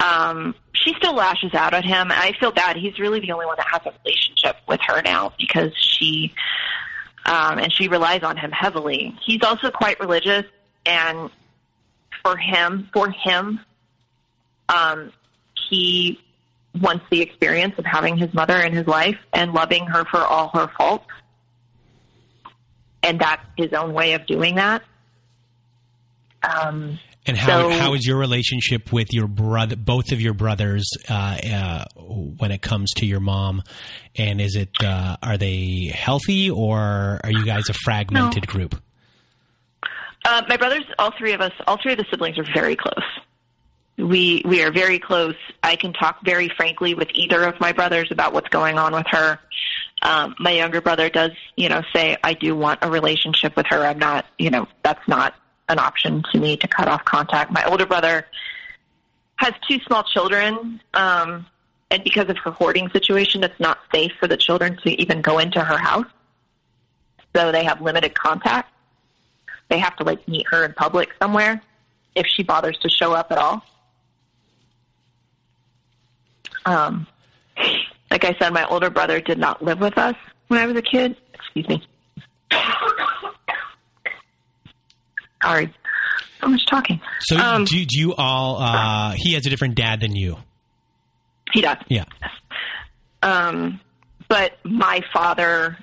um, she still lashes out at him. I feel bad. He's really the only one that has a relationship with her now because she, um, and she relies on him heavily. He's also quite religious, and for him, for him, um, he wants the experience of having his mother in his life and loving her for all her faults. And that's his own way of doing that. Um, and how so, how is your relationship with your brother, both of your brothers, uh, uh, when it comes to your mom? And is it uh, are they healthy or are you guys a fragmented no. group? Uh, my brothers, all three of us, all three of the siblings are very close. We we are very close. I can talk very frankly with either of my brothers about what's going on with her. Um, my younger brother does, you know, say I do want a relationship with her. I'm not, you know, that's not an option to me to cut off contact. My older brother has two small children, um, and because of her hoarding situation, it's not safe for the children to even go into her house. So they have limited contact. They have to like meet her in public somewhere if she bothers to show up at all. Um, like I said, my older brother did not live with us when I was a kid. Excuse me. Sorry. So much talking. So um, do, do you all, uh, he has a different dad than you? He does. Yeah. Um, but my father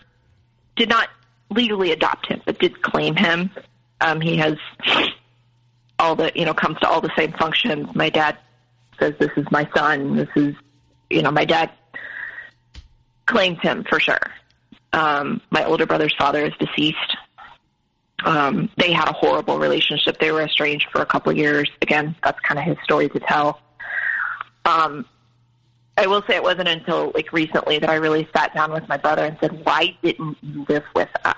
did not legally adopt him, but did claim him. Um, he has all the, you know, comes to all the same functions. My dad says, this is my son. This is, you know, my dad claims him for sure. Um, my older brother's father is deceased um, they had a horrible relationship. They were estranged for a couple of years. Again, that's kind of his story to tell. Um, I will say it wasn't until like recently that I really sat down with my brother and said, "Why didn't you live with us?"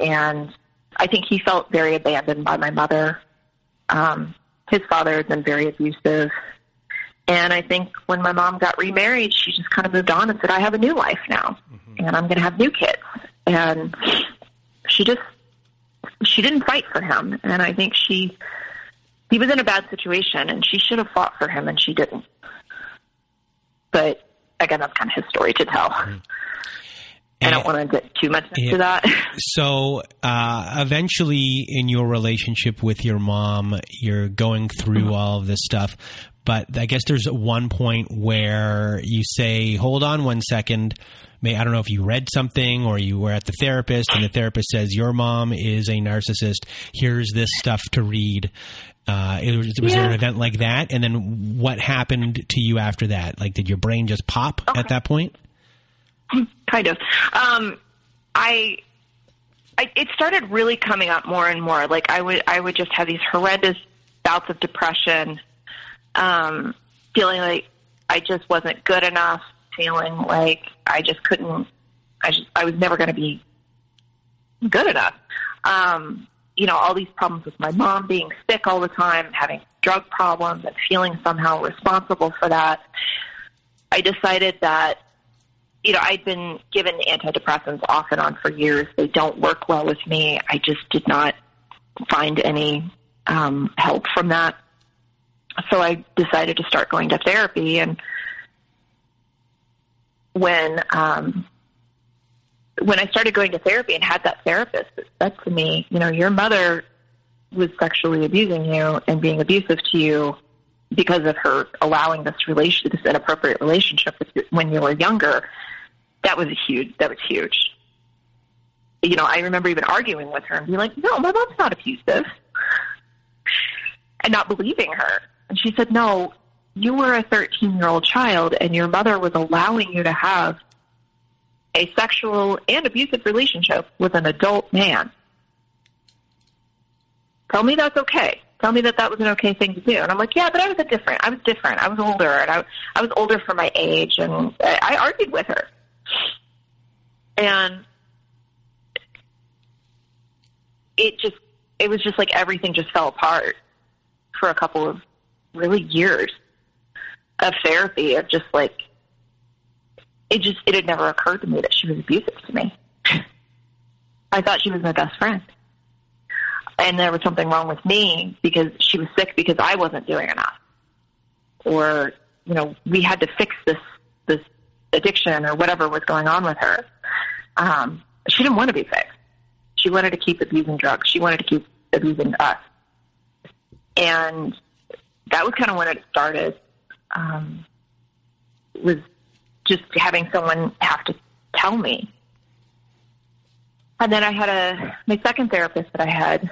And I think he felt very abandoned by my mother. Um, his father had been very abusive. And I think when my mom got remarried, she just kind of moved on and said, I have a new life now, mm-hmm. and I'm going to have new kids. And she just she didn't fight for him, and I think she he was in a bad situation, and she should have fought for him, and she didn't. But again, that's kind of his story to tell. Mm-hmm. I don't want to get too much into yeah. that. (laughs) so, uh, eventually, in your relationship with your mom, you're going through mm-hmm. all of this stuff. But I guess there's one point where you say, "Hold on one second. May I don't know if you read something or you were at the therapist, and the therapist says your mom is a narcissist. Here's this stuff to read." Uh, was, was yeah. there an event like that? And then what happened to you after that? Like, did your brain just pop okay. at that point? kind of. Um, I, I, it started really coming up more and more. Like I would, I would just have these horrendous bouts of depression, um, feeling like I just wasn't good enough, feeling like I just couldn't, I just, I was never going to be good enough. Um, you know, all these problems with my mom being sick all the time, having drug problems and feeling somehow responsible for that. I decided that you know, I'd been given antidepressants off and on for years. They don't work well with me. I just did not find any um, help from that. So I decided to start going to therapy. And when um, when I started going to therapy and had that therapist that said to me, you know, your mother was sexually abusing you and being abusive to you because of her allowing this relation, this inappropriate relationship with you when you were younger that was a huge. That was huge. You know, I remember even arguing with her and being like, "No, my mom's not abusive," and not believing her. And she said, "No, you were a 13 year old child, and your mother was allowing you to have a sexual and abusive relationship with an adult man. Tell me that's okay. Tell me that that was an okay thing to do. And I'm like, yeah, but I was a different. I was different. I was older, and I, I was older for my age, and I, I argued with her. And it just, it was just like everything just fell apart for a couple of really years of therapy of just like, it just, it had never occurred to me that she was abusive to me. I thought she was my best friend. And there was something wrong with me because she was sick because I wasn't doing enough. Or, you know, we had to fix this, this addiction or whatever was going on with her. Um, she didn't want to be fixed. She wanted to keep abusing drugs. She wanted to keep abusing us. And that was kind of when it started. Um, was just having someone have to tell me. And then I had a my second therapist that I had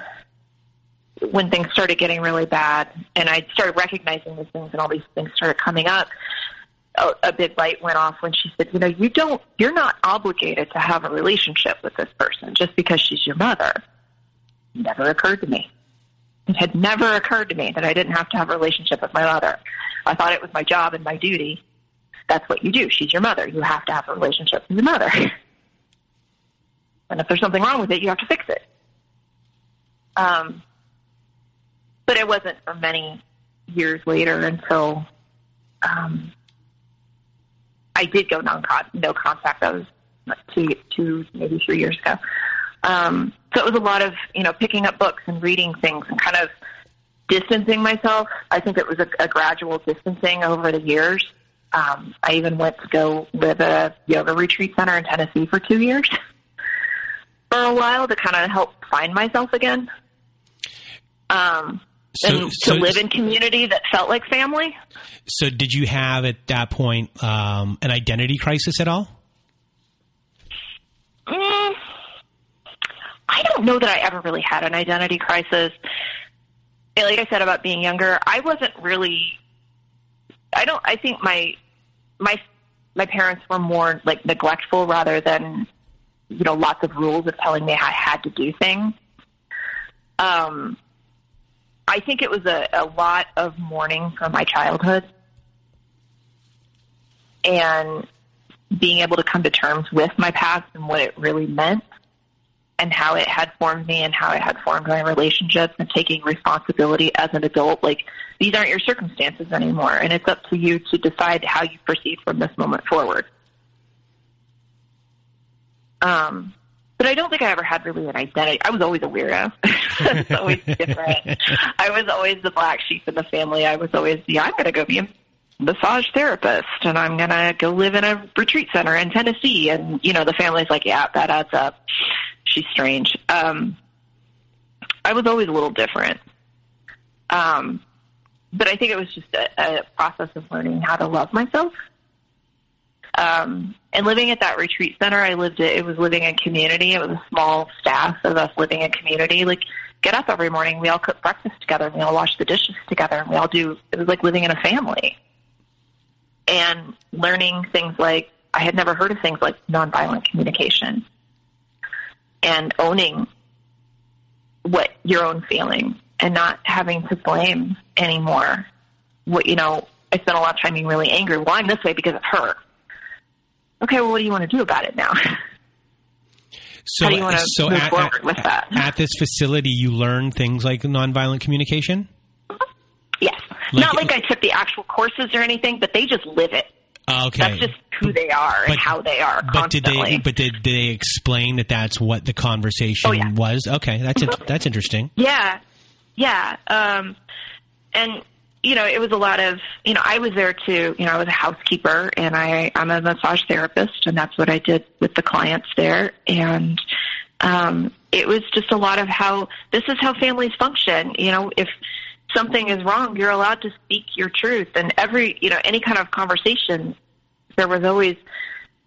when things started getting really bad, and I started recognizing these things, and all these things started coming up a, a big light went off when she said, you know, you don't, you're not obligated to have a relationship with this person just because she's your mother. Never occurred to me. It had never occurred to me that I didn't have to have a relationship with my mother. I thought it was my job and my duty. That's what you do. She's your mother. You have to have a relationship with your mother. (laughs) and if there's something wrong with it, you have to fix it. Um, but it wasn't for many years later until um, I did go non no contact. That was two two maybe three years ago. Um, so it was a lot of you know picking up books and reading things and kind of distancing myself. I think it was a, a gradual distancing over the years. Um, I even went to go live at a yoga retreat center in Tennessee for two years (laughs) for a while to kind of help find myself again. Um, so, and to so, live in community that felt like family. So, did you have at that point um, an identity crisis at all? I don't know that I ever really had an identity crisis. Like I said about being younger, I wasn't really. I don't. I think my my my parents were more like neglectful rather than you know lots of rules of telling me I had to do things. Um, I think it was a, a lot of mourning from my childhood and being able to come to terms with my past and what it really meant and how it had formed me and how it had formed my relationships and taking responsibility as an adult. Like, these aren't your circumstances anymore, and it's up to you to decide how you proceed from this moment forward. Um, but I don't think I ever had really an identity. I was always a weirdo. (laughs) it's always different. I was always the black sheep in the family. I was always, yeah, I'm going to go be a massage therapist and I'm going to go live in a retreat center in Tennessee. And, you know, the family's like, yeah, that adds up. She's strange. Um, I was always a little different. Um, but I think it was just a, a process of learning how to love myself. Um, and living at that retreat center, I lived it. It was living in community. It was a small staff of us living in community. Like, get up every morning. We all cook breakfast together. And we all wash the dishes together. And we all do. It was like living in a family. And learning things like I had never heard of things like nonviolent communication, and owning what your own feeling and not having to blame anymore. What you know, I spent a lot of time being really angry. Well, I'm this way because of her okay, well, what do you want to do about it now? (laughs) So, How do you want to so at, at, at, this facility, you learn things like nonviolent communication. Yes, like, not like I took the actual courses or anything, but they just live it. Okay, that's just who they are but, and how they are. But did they? But did, did they explain that that's what the conversation oh, yeah. was? Okay, that's mm-hmm. that's interesting. Yeah, yeah, um, and you know, it was a lot of, you know, I was there to, you know, I was a housekeeper and I, I'm a massage therapist and that's what I did with the clients there. And, um, it was just a lot of how, this is how families function. You know, if something is wrong, you're allowed to speak your truth and every, you know, any kind of conversation, there was always,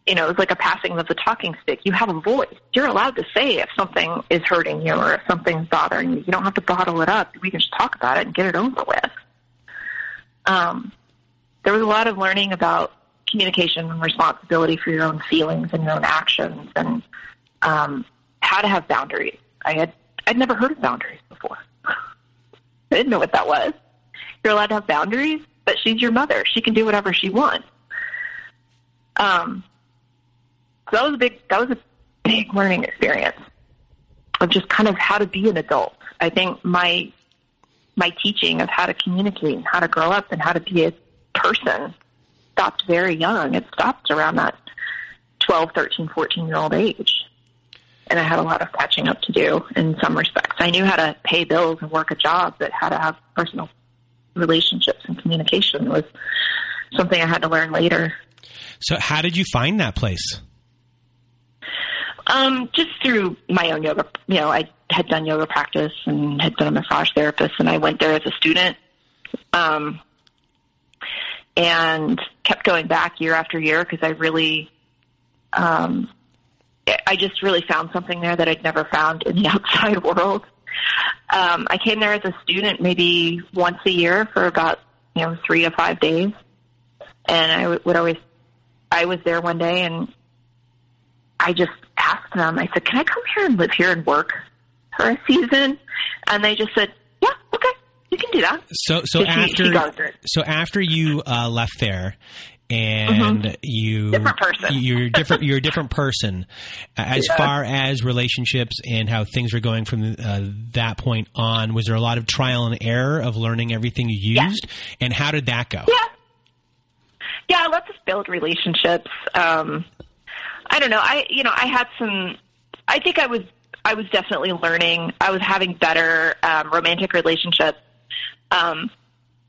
you know, it was like a passing of the talking stick. You have a voice. You're allowed to say if something is hurting you or if something's bothering you. You don't have to bottle it up. We can just talk about it and get it over with um, there was a lot of learning about communication and responsibility for your own feelings and your own actions and um, how to have boundaries. I had I'd never heard of boundaries before. I didn't know what that was. You're allowed to have boundaries, but she's your mother. She can do whatever she wants. Um, so that was a big that was a big learning experience of just kind of how to be an adult. I think my my teaching of how to communicate and how to grow up and how to be a person stopped very young. It stopped around that 12, 13, 14 year old age. And I had a lot of catching up to do in some respects. I knew how to pay bills and work a job, but how to have personal relationships and communication was something I had to learn later. So, how did you find that place? Um, just through my own yoga. You know, I had done yoga practice and had been a massage therapist, and I went there as a student. Um, and kept going back year after year because I really, um, I just really found something there that I'd never found in the (laughs) outside world. Um, I came there as a student maybe once a year for about you know three to five days, and I w- would always, I was there one day and I just asked them. I said, "Can I come here and live here and work?" for a season, and they just said, "Yeah, okay, you can do that." So, so after so after you uh, left there, and mm-hmm. you different person. you're different you're a different person as yeah. far as relationships and how things are going from uh, that point on was there a lot of trial and error of learning everything you used yeah. and how did that go yeah yeah let's just build relationships um i don't know i you know i had some i think i was I was definitely learning. I was having better um, romantic relationships. Um,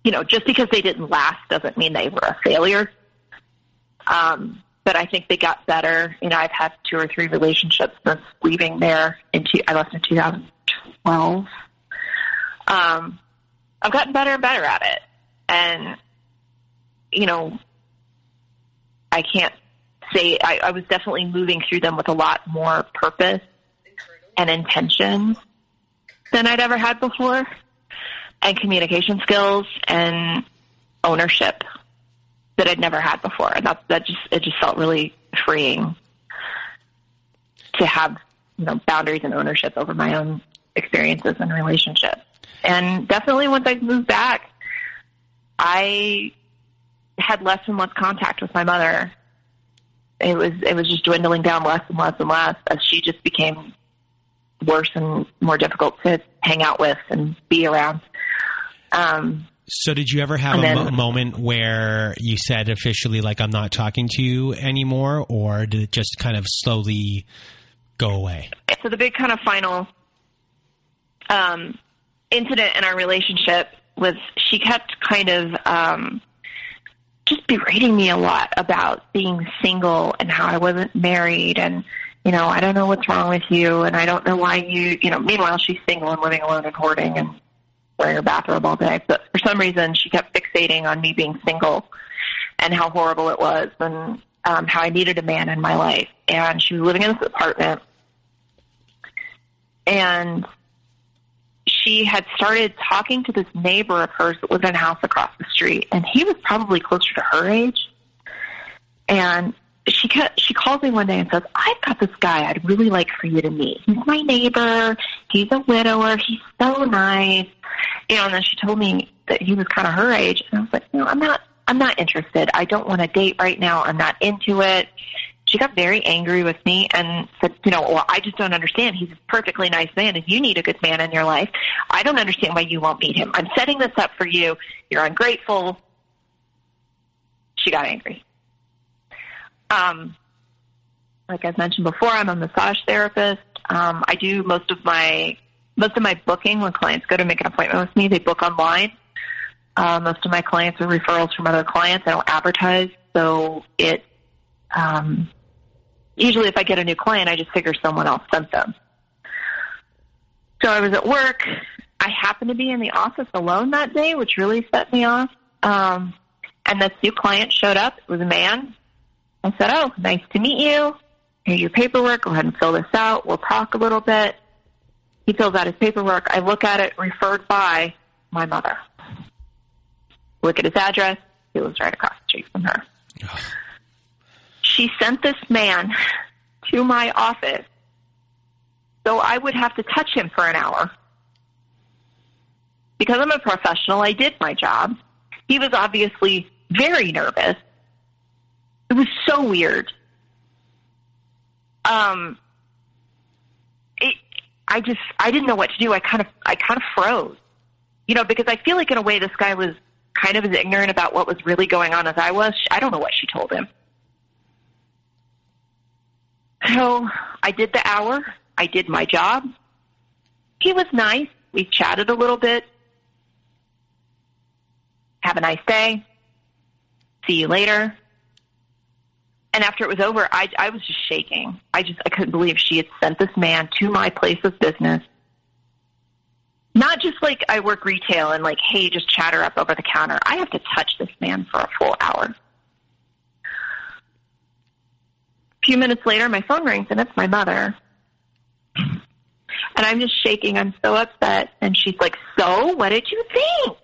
you know, just because they didn't last doesn't mean they were a failure. Um, but I think they got better. You know, I've had two or three relationships since leaving there. In two, I left in 2012. Um, I've gotten better and better at it, and you know, I can't say I, I was definitely moving through them with a lot more purpose and intention than I'd ever had before, and communication skills and ownership that I'd never had before. And that that just it just felt really freeing to have you know boundaries and ownership over my own experiences and relationships. And definitely once I moved back, I had less and less contact with my mother. It was it was just dwindling down less and less and less as she just became worse and more difficult to hang out with and be around. Um, so, did you ever have a then, mo- moment where you said officially, like, I'm not talking to you anymore, or did it just kind of slowly go away. So the big kind of final um, incident in our relationship was she kept kind of um, just berating me a lot about being single and how I wasn't married and you know I don't know what's wrong with you and I don't know why you you know meanwhile she's single and living alone and hoarding and wearing her bathrobe all day. But for some reason she kept fixating on me being single and how horrible it was and um, how I needed a man in my life. And she was living in this apartment. And she had started talking to this neighbor of hers that lived in a house across the street, and he was probably closer to her age. And she she calls me one day and says, "I've got this guy I'd really like for you to meet. He's my neighbor. He's a widower. He's so nice." You know, and then she told me that he was kind of her age, and I was like, "No, I'm not. I'm not interested. I don't want to date right now. I'm not into it." she got very angry with me and said, you know, well, I just don't understand. He's a perfectly nice man and you need a good man in your life. I don't understand why you won't meet him. I'm setting this up for you. You're ungrateful. She got angry. Um, like I've mentioned before, I'm a massage therapist. Um, I do most of my most of my booking when clients go to make an appointment with me. They book online. Uh, most of my clients are referrals from other clients. I don't advertise, so it um, usually if I get a new client, I just figure someone else sent them. So I was at work. I happened to be in the office alone that day, which really set me off. Um, and this new client showed up. It was a man. I said, "Oh, nice to meet you. Here's your paperwork. Go ahead and fill this out. We'll talk a little bit." He fills out his paperwork. I look at it, referred by my mother. Look at his address. He lives right across the street from her (sighs) she sent this man to my office so I would have to touch him for an hour. Because I'm a professional, I did my job. He was obviously very nervous. It was so weird. Um, it, I just I didn't know what to do. I kind of I kind of froze, you know, because I feel like in a way this guy was kind of as ignorant about what was really going on as I was. I don't know what she told him. So I did the hour. I did my job. He was nice. We chatted a little bit. Have a nice day. See you later. And after it was over, I, I was just shaking. I just I couldn't believe she had sent this man to my place of business. Not just like I work retail and like, hey, just chatter up over the counter. I have to touch this man for a full hour. A few minutes later, my phone rings and it's my mother. And I'm just shaking. I'm so upset. And she's like, So, what did you think?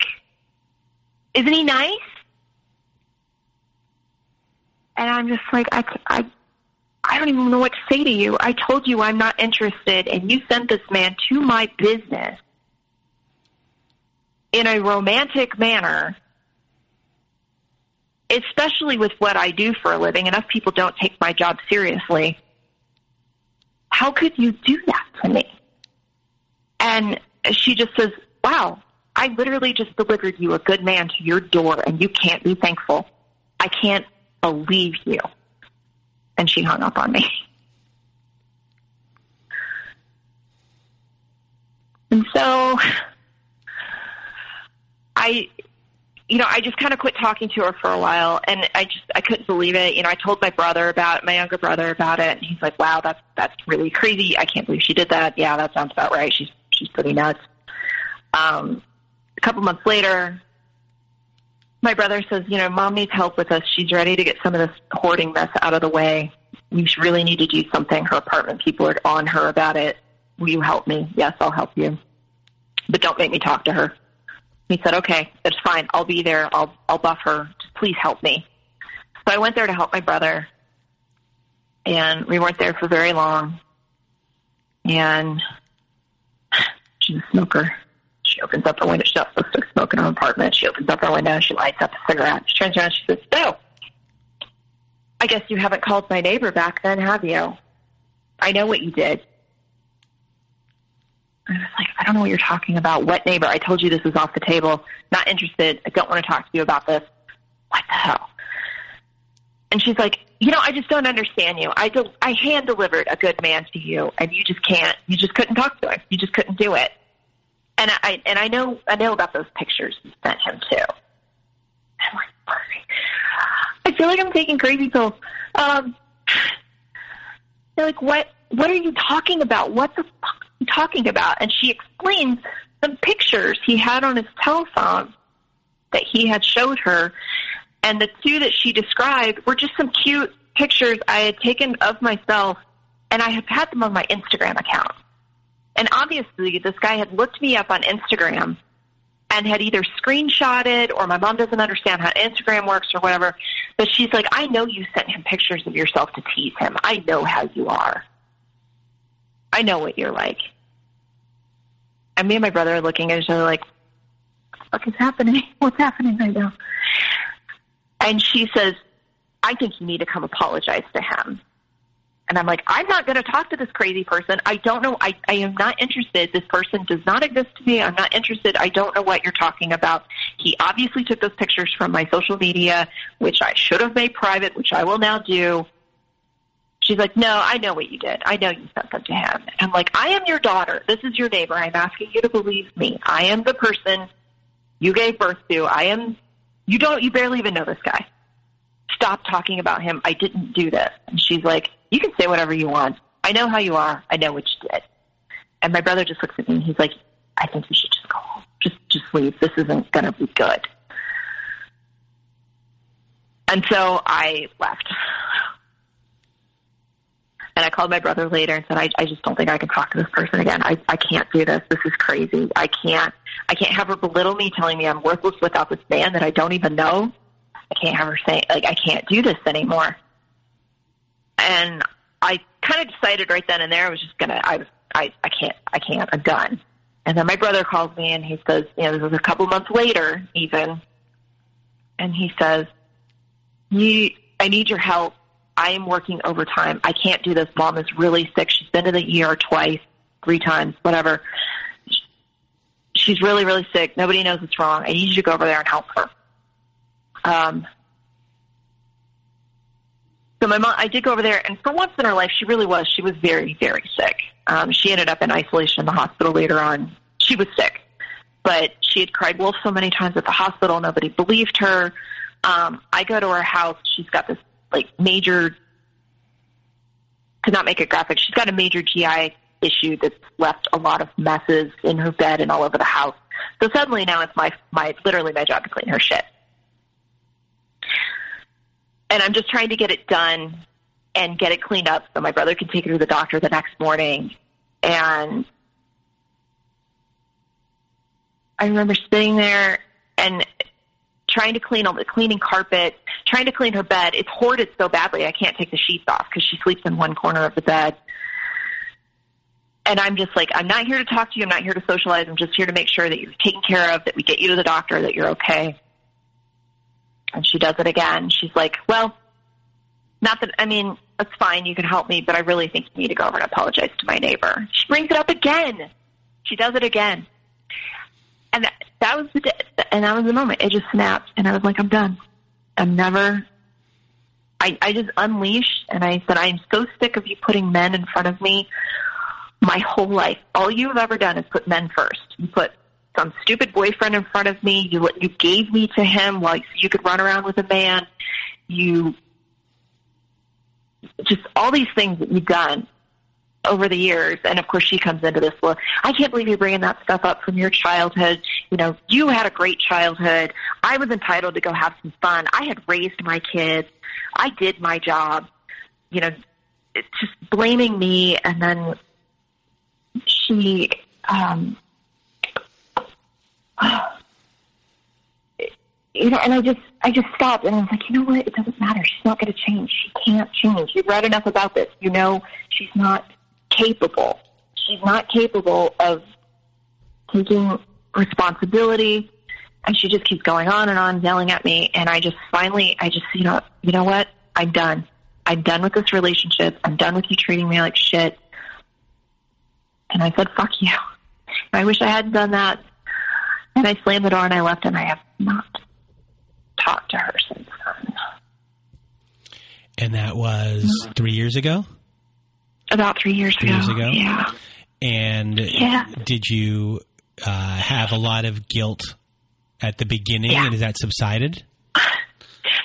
Isn't he nice? And I'm just like, I, I, I don't even know what to say to you. I told you I'm not interested, and you sent this man to my business in a romantic manner especially with what I do for a living, enough people don't take my job seriously. How could you do that to me? And she just says, Wow, I literally just delivered you a good man to your door and you can't be thankful. I can't believe you. And she hung up on me. And so I you know, I just kind of quit talking to her for a while, and I just I couldn't believe it. You know, I told my brother about my younger brother about it, and he's like, "Wow, that's that's really crazy. I can't believe she did that. Yeah, that sounds about right. She's she's pretty nuts." Um, a couple months later, my brother says, "You know, mom needs help with us. She's ready to get some of this hoarding mess out of the way. We really need to do something. Her apartment people are on her about it. Will you help me? Yes, I'll help you, but don't make me talk to her." He said, "Okay, it's fine. I'll be there. I'll I'll buff her. Just please help me." So I went there to help my brother, and we weren't there for very long. And (sighs) she's a smoker. She opens up her window. She's not supposed to smoke in her apartment. She opens up her window. She lights up a cigarette. She turns around. She says, "So, I guess you haven't called my neighbor back then, have you? I know what you did. I was like, I don't know what you're talking about. What neighbor? I told you this was off the table. Not interested. I don't want to talk to you about this. What the hell? And she's like, you know, I just don't understand you. I do, I hand delivered a good man to you, and you just can't. You just couldn't talk to him. You just couldn't do it. And I and I know I know about those pictures you sent him too. I'm like, I feel like I'm taking crazy pills. Um, they're like, what? What are you talking about? What the fuck are you talking about? And she explains some pictures he had on his telephone that he had showed her, and the two that she described were just some cute pictures I had taken of myself, and I have had them on my Instagram account. And obviously, this guy had looked me up on Instagram and had either screenshotted or my mom doesn't understand how Instagram works or whatever. But she's like, I know you sent him pictures of yourself to tease him. I know how you are. I know what you're like. And me and my brother are looking at each other like, what is happening? (laughs) What's happening right now? And she says, I think you need to come apologize to him. And I'm like, I'm not going to talk to this crazy person. I don't know. I, I am not interested. This person does not exist to me. I'm not interested. I don't know what you're talking about. He obviously took those pictures from my social media, which I should have made private, which I will now do. She's like, no, I know what you did. I know you sent them to him. And I'm like, I am your daughter. This is your neighbor. I'm asking you to believe me. I am the person you gave birth to. I am, you don't, you barely even know this guy. Stop talking about him. I didn't do this. And she's like, you can say whatever you want. I know how you are. I know what you did. And my brother just looks at me and he's like, I think you should just go home. Just, just leave. This isn't going to be good. And so I left. And I called my brother later and said, I, I just don't think I can talk to this person again. I, I can't do this. This is crazy. I can't, I can't have her belittle me, telling me I'm worthless without this man that I don't even know. I can't have her say, like, I can't do this anymore. And I kind of decided right then and there I was just gonna I was I, I can't I can't I'm done. And then my brother calls me and he says, you know, this was a couple months later even and he says, You I need your help. I am working overtime. I can't do this. Mom is really sick. She's been to the ER twice, three times, whatever. She's really, really sick. Nobody knows what's wrong. I need you to go over there and help her. Um, so my mom, I did go over there, and for once in her life, she really was. She was very, very sick. Um, she ended up in isolation in the hospital later on. She was sick, but she had cried wolf so many times at the hospital, nobody believed her. Um, I go to her house. She's got this like major, to not make it graphic, she's got a major GI issue that's left a lot of messes in her bed and all over the house. So suddenly now it's my my literally my job to clean her shit and I'm just trying to get it done and get it cleaned up so my brother can take her to the doctor the next morning. And I remember sitting there and trying to clean all the cleaning carpet, trying to clean her bed. It's hoarded so badly I can't take the sheets off because she sleeps in one corner of the bed. And I'm just like, I'm not here to talk to you. I'm not here to socialize. I'm just here to make sure that you're taken care of, that we get you to the doctor, that you're okay. And she does it again. She's like, well, not that, I mean, that's fine. You can help me, but I really think you need to go over and apologize to my neighbor. She brings it up again. She does it again. And that, that was the, and that was the moment. It just snapped. And I was like, I'm done. I'm never, I, I just unleashed and I said, I'm so sick of you putting men in front of me my whole life. All you've ever done is put men first. You put some stupid boyfriend in front of me. You you gave me to him while you could run around with a man. You just all these things that you've done over the years. And of course, she comes into this. Well, I can't believe you're bringing that stuff up from your childhood. You know, you had a great childhood. I was entitled to go have some fun. I had raised my kids. I did my job. You know, just blaming me. And then she, um, (sighs) you know, and I just, I just stopped and I was like, you know what? It doesn't matter. She's not going to change. She can't change. You've read enough about this. You know, she's not capable. She's not capable of taking responsibility. And she just keeps going on and on, yelling at me. And I just finally, I just, you know, you know what? I'm done. I'm done with this relationship. I'm done with you treating me like shit. And I said, fuck you. I wish I hadn't done that. And I slammed the door and I left, and I have not talked to her since then. And that was three years ago? About three years three ago. Years ago? Yeah. And yeah. did you uh, have a lot of guilt at the beginning, yeah. and has that subsided?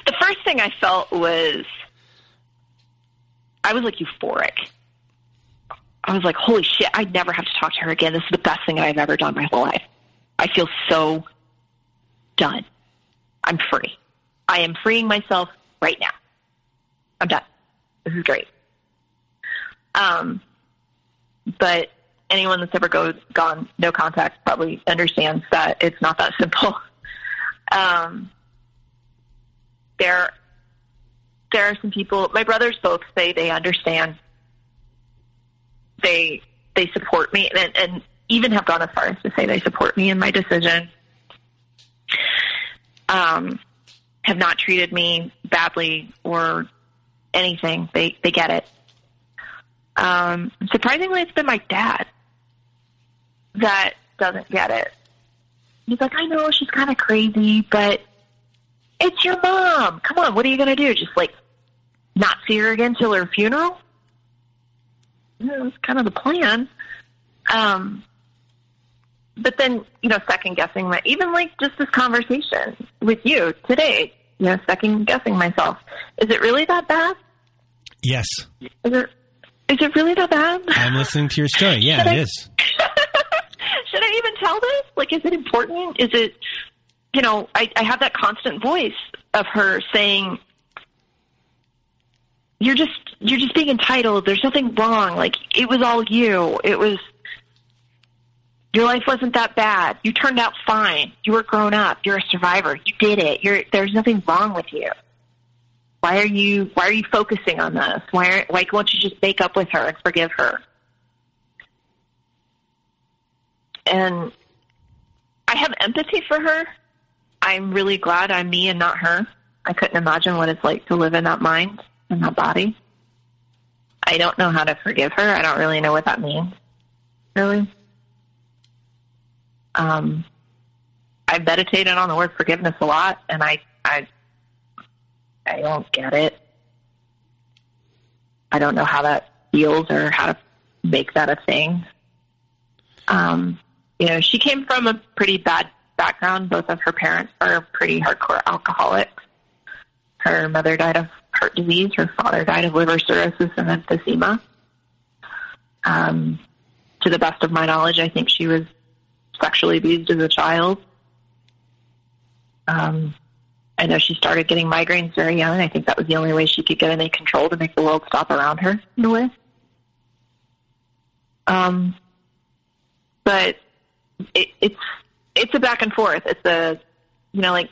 The first thing I felt was I was like euphoric. I was like, holy shit, I'd never have to talk to her again. This is the best thing I've ever done my whole life. I feel so done. I'm free. I am freeing myself right now. I'm done. This is great. Um, but anyone that's ever go, gone no contact probably understands that it's not that (laughs) simple. Um, there, there are some people. My brothers both say they understand. They they support me, and, and even have gone as far as to say they support me in my decision. Um, have not treated me badly or anything. They they get it. Um, surprisingly, it's been my dad that doesn't get it. He's like, I know she's kind of crazy, but it's your mom. Come on, what are you going to do? Just like not see her again till her funeral? Yeah, that's kind of the plan. Um, but then, you know, second guessing that, even like just this conversation with you today, you know, second guessing myself. Is it really that bad? Yes. Is it, is it really that bad? I'm listening to your story. Yeah, it I, is. (laughs) should I even tell this? Like, is it important? Is it, you know, I, I have that constant voice of her saying, you're just, you're just being entitled. There's nothing wrong. Like, it was all you. It was, your life wasn't that bad. You turned out fine. You were grown up. You're a survivor. You did it. You're, there's nothing wrong with you. Why are you, why are you focusing on this? Why, are, why won't you just make up with her and forgive her? and I have empathy for her. I'm really glad I'm me and not her. I couldn't imagine what it's like to live in that mind and that body. I don't know how to forgive her. I don't really know what that means. Really. Um, I've meditated on the word forgiveness a lot, and I, I, I don't get it. I don't know how that feels or how to make that a thing. Um, you know, she came from a pretty bad background. Both of her parents are pretty hardcore alcoholics. Her mother died of heart disease. Her father died of liver cirrhosis and emphysema. Um, to the best of my knowledge, I think she was sexually abused as a child. Um, I know she started getting migraines very young. I think that was the only way she could get any control to make the world stop around her in a way. Um, but it, it's it's a back and forth. It's a you know like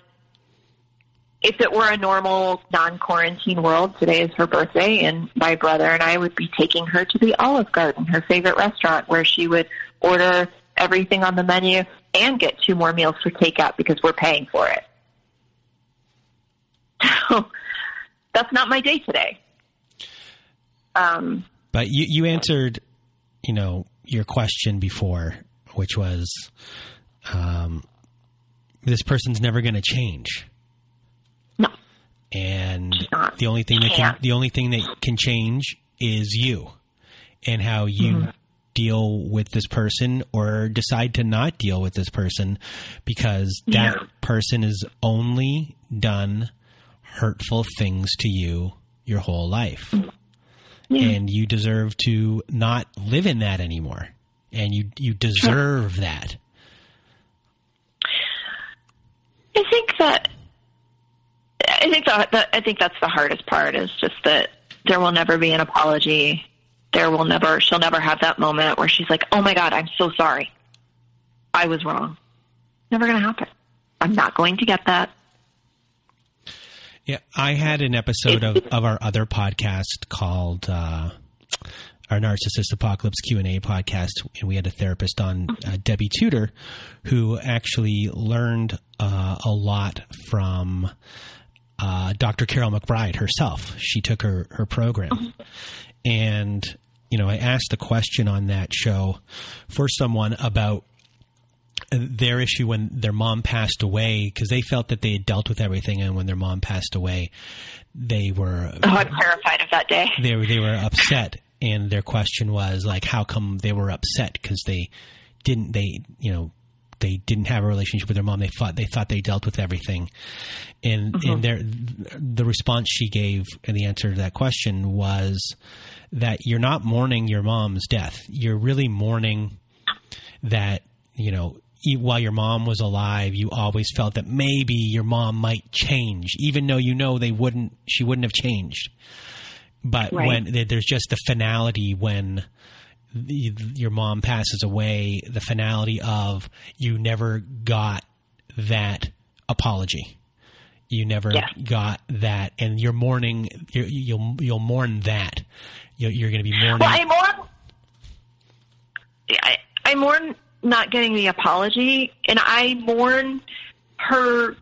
if it were a normal non-quarantine world, today is her birthday, and my brother and I would be taking her to the Olive Garden, her favorite restaurant, where she would order everything on the menu and get two more meals for takeout because we're paying for it. (laughs) So that's not my day today. Um, but you you answered, you know, your question before, which was, um, this person's never going to change. No. And the only thing that can the only thing that can change is you and how you mm-hmm. Deal with this person or decide to not deal with this person because that yeah. person has only done hurtful things to you your whole life. Yeah. And you deserve to not live in that anymore. And you you deserve sure. that. I think that I think that, that I think that's the hardest part is just that there will never be an apology. There will never she'll never have that moment where she's like, "Oh my god, I'm so sorry. I was wrong." Never going to happen. I'm not going to get that. Yeah, I had an episode of, of our other podcast called uh, our Narcissist Apocalypse Q and A podcast, and we had a therapist on, uh, Debbie Tudor, who actually learned uh, a lot from uh, Dr. Karyl McBride herself. She took her her program, and you know, I asked a question on that show for someone about their issue when their mom passed away because they felt that they had dealt with everything, and when their mom passed away, they were. Oh, I'm terrified of that day. They were they were upset, and their question was like, how come they were upset because they didn't they you know they didn't have a relationship with their mom. They thought they thought they dealt with everything, and mm-hmm. and their the response she gave and the answer to that question was that you're not mourning your mom's death. You're really mourning that you know while your mom was alive, you always felt that maybe your mom might change, even though you know they wouldn't. She wouldn't have changed. But right. when there's just the finality when the, your mom passes away, the finality of you never got that apology. You never yeah. got that, and you're mourning. you will you'll, you'll mourn that. You're, you're going to be mourning. Well, I mourn. I, I mourn not getting the apology, and I mourn her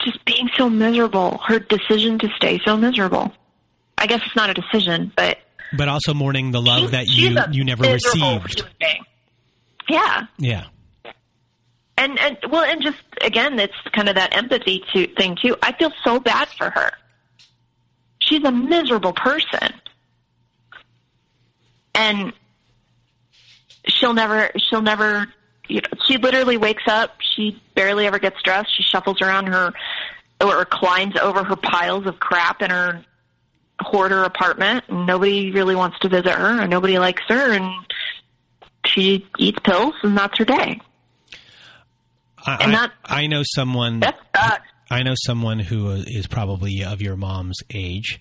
just being so miserable. Her decision to stay so miserable. I guess it's not a decision, but but also mourning the love that you you never received. Yeah. Yeah. And and well, and just again, it's kind of that empathy to, thing too. I feel so bad for her. She's a miserable person, and she'll never she'll never you know, she literally wakes up she barely ever gets dressed she shuffles around her or climbs over her piles of crap in her hoarder apartment and nobody really wants to visit her and nobody likes her and she eats pills and that's her day. I, and that, I, I know someone that I know someone who is probably of your mom's age.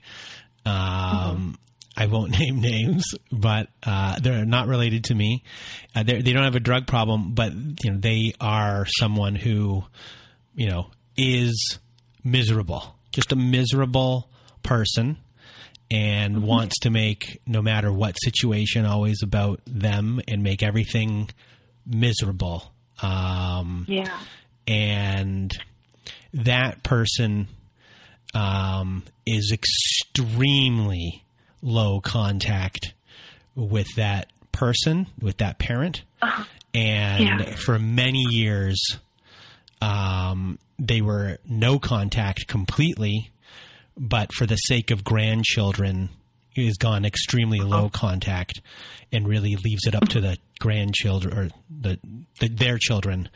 Um, mm-hmm I won't (laughs) name names, but uh, they're not related to me. Uh, they don't have a drug problem, but you know they are someone who, you know, is miserable, just a miserable person, and mm-hmm. wants to make no matter what situation always about them and make everything miserable. Um, yeah, and that person um, is extremely low contact with that person, with that parent. Uh-huh. And yeah. for many years, um, they were no contact completely, but for the sake of grandchildren, it has gone extremely uh-huh. low contact and really leaves it up to the grandchildren or the, the their children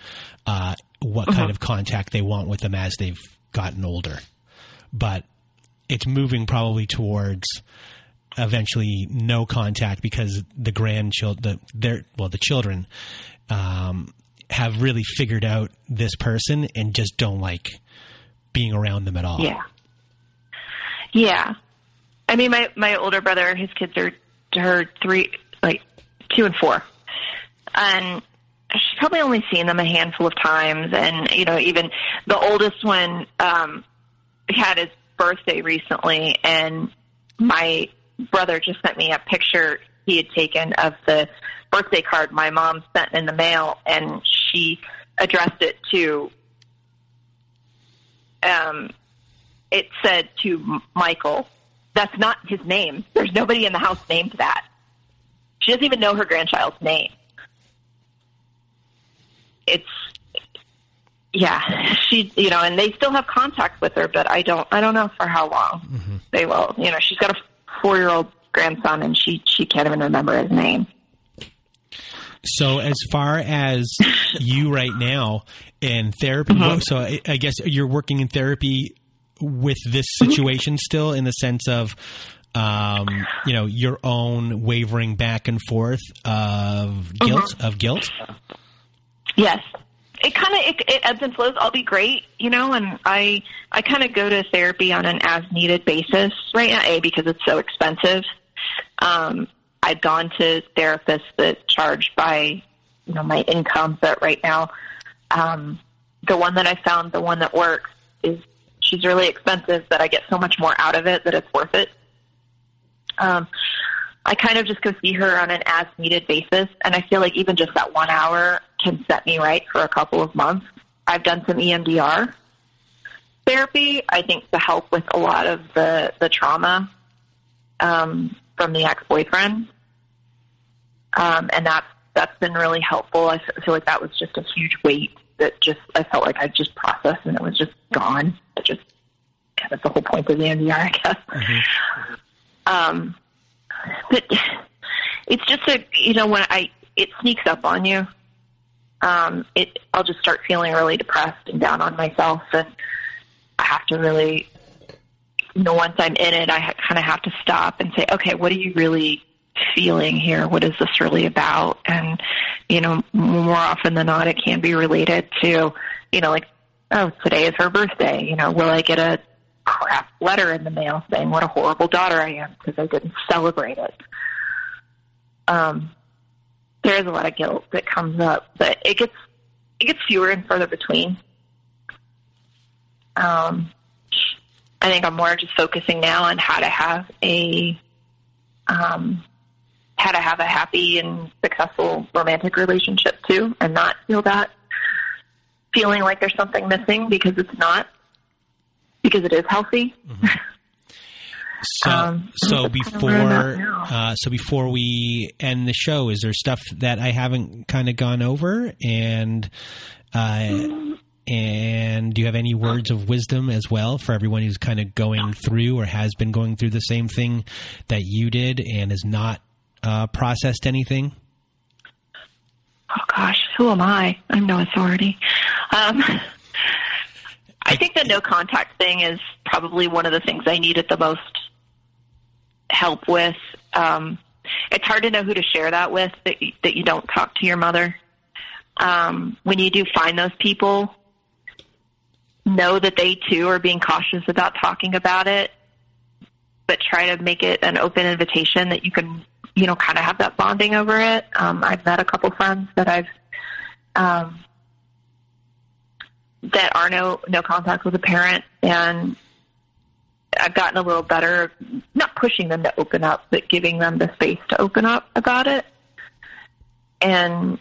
uh, what uh-huh. kind of contact they want with them as they've gotten older. But it's moving probably towards eventually no contact because the grandchildren, the, their well, the children um, have really figured out this person and just don't like being around them at all. Yeah, yeah. I mean, my my older brother, his kids are her three, like two and four, and she's probably only seen them a handful of times. And you know, even the oldest one um, had his birthday recently, and my brother just sent me a picture he had taken of the birthday card my mom sent in the mail, and she addressed it to. Um, it said to Michael. That's not his name. There's nobody in the house named that. She doesn't even know her grandchild's name. It's yeah, she you know, and they still have contact with her, but I don't I don't know for how long mm-hmm. they will. You know, she's got a four year old grandson, and she she can't even remember his name. So, as far as (laughs) you right now in therapy, mm-hmm. so I, I, guess you're working in therapy with this mm-hmm. situation still, in the sense of, um, you know, your own wavering back and forth of guilt mm-hmm. of guilt. Yes, it kind of it, it ebbs and flows. I'll be great, you know, and I I kind of go to therapy on an as needed basis right now. A because it's so expensive. Um, I've gone to therapists that charge by you know my income, but right now, um, the one that I found, the one that works, is she's really expensive, but I get so much more out of it that it's worth it. Um, I kind of just go see her on an as needed basis, and I feel like even just that one hour can set me right for a couple of months. I've done some EMDR therapy, I think, to help with a lot of the the trauma um, from the ex boyfriend, um, and that's that's been really helpful. I feel like that was just a huge weight that just I felt like I just processed and it was just gone. It just kind of the whole point of the EMDR, I guess. Mm-hmm. Um, but it's just a you know when I it sneaks up on you. Um, it I'll just start feeling really depressed and down on myself, and I have to really, you know, once I'm in it, I ha- kind of have to stop and say, okay, what are you really feeling here? What is this really about? And, you know, more often than not, it can be related to, you know, like, oh, today is her birthday. You know, will I get a crap letter in the mail saying what a horrible daughter I am because I didn't celebrate it? Um, there is a lot of guilt that comes up, but it gets it gets fewer and further between. Um, I think I'm more just focusing now on how to have a um, how to have a happy and successful romantic relationship too, and not feel that feeling like there's something missing because it's not, because it is healthy. Mm-hmm. So, um, so before, uh, so before we end the show, is there stuff that I haven't kind of gone over? And, uh, and do you have any words of wisdom as well for everyone who's kind of going through or has been going through the same thing that you did and has not uh, processed anything? Oh gosh, who am I? I'm no authority. Um, I think the no contact thing is probably one of the things I needed the most help with. Um, it's hard to know who to share that with that you, that you don't talk to your mother. Um, when you do find those people, know that they too are being cautious about talking about it, but try to make it an open invitation that you can, you know, kind of have that bonding over it. Um, I've met a couple friends that I've um, that are no no contact with a parent, and I've gotten a little better, not pushing them to open up, but giving them the space to open up about it. And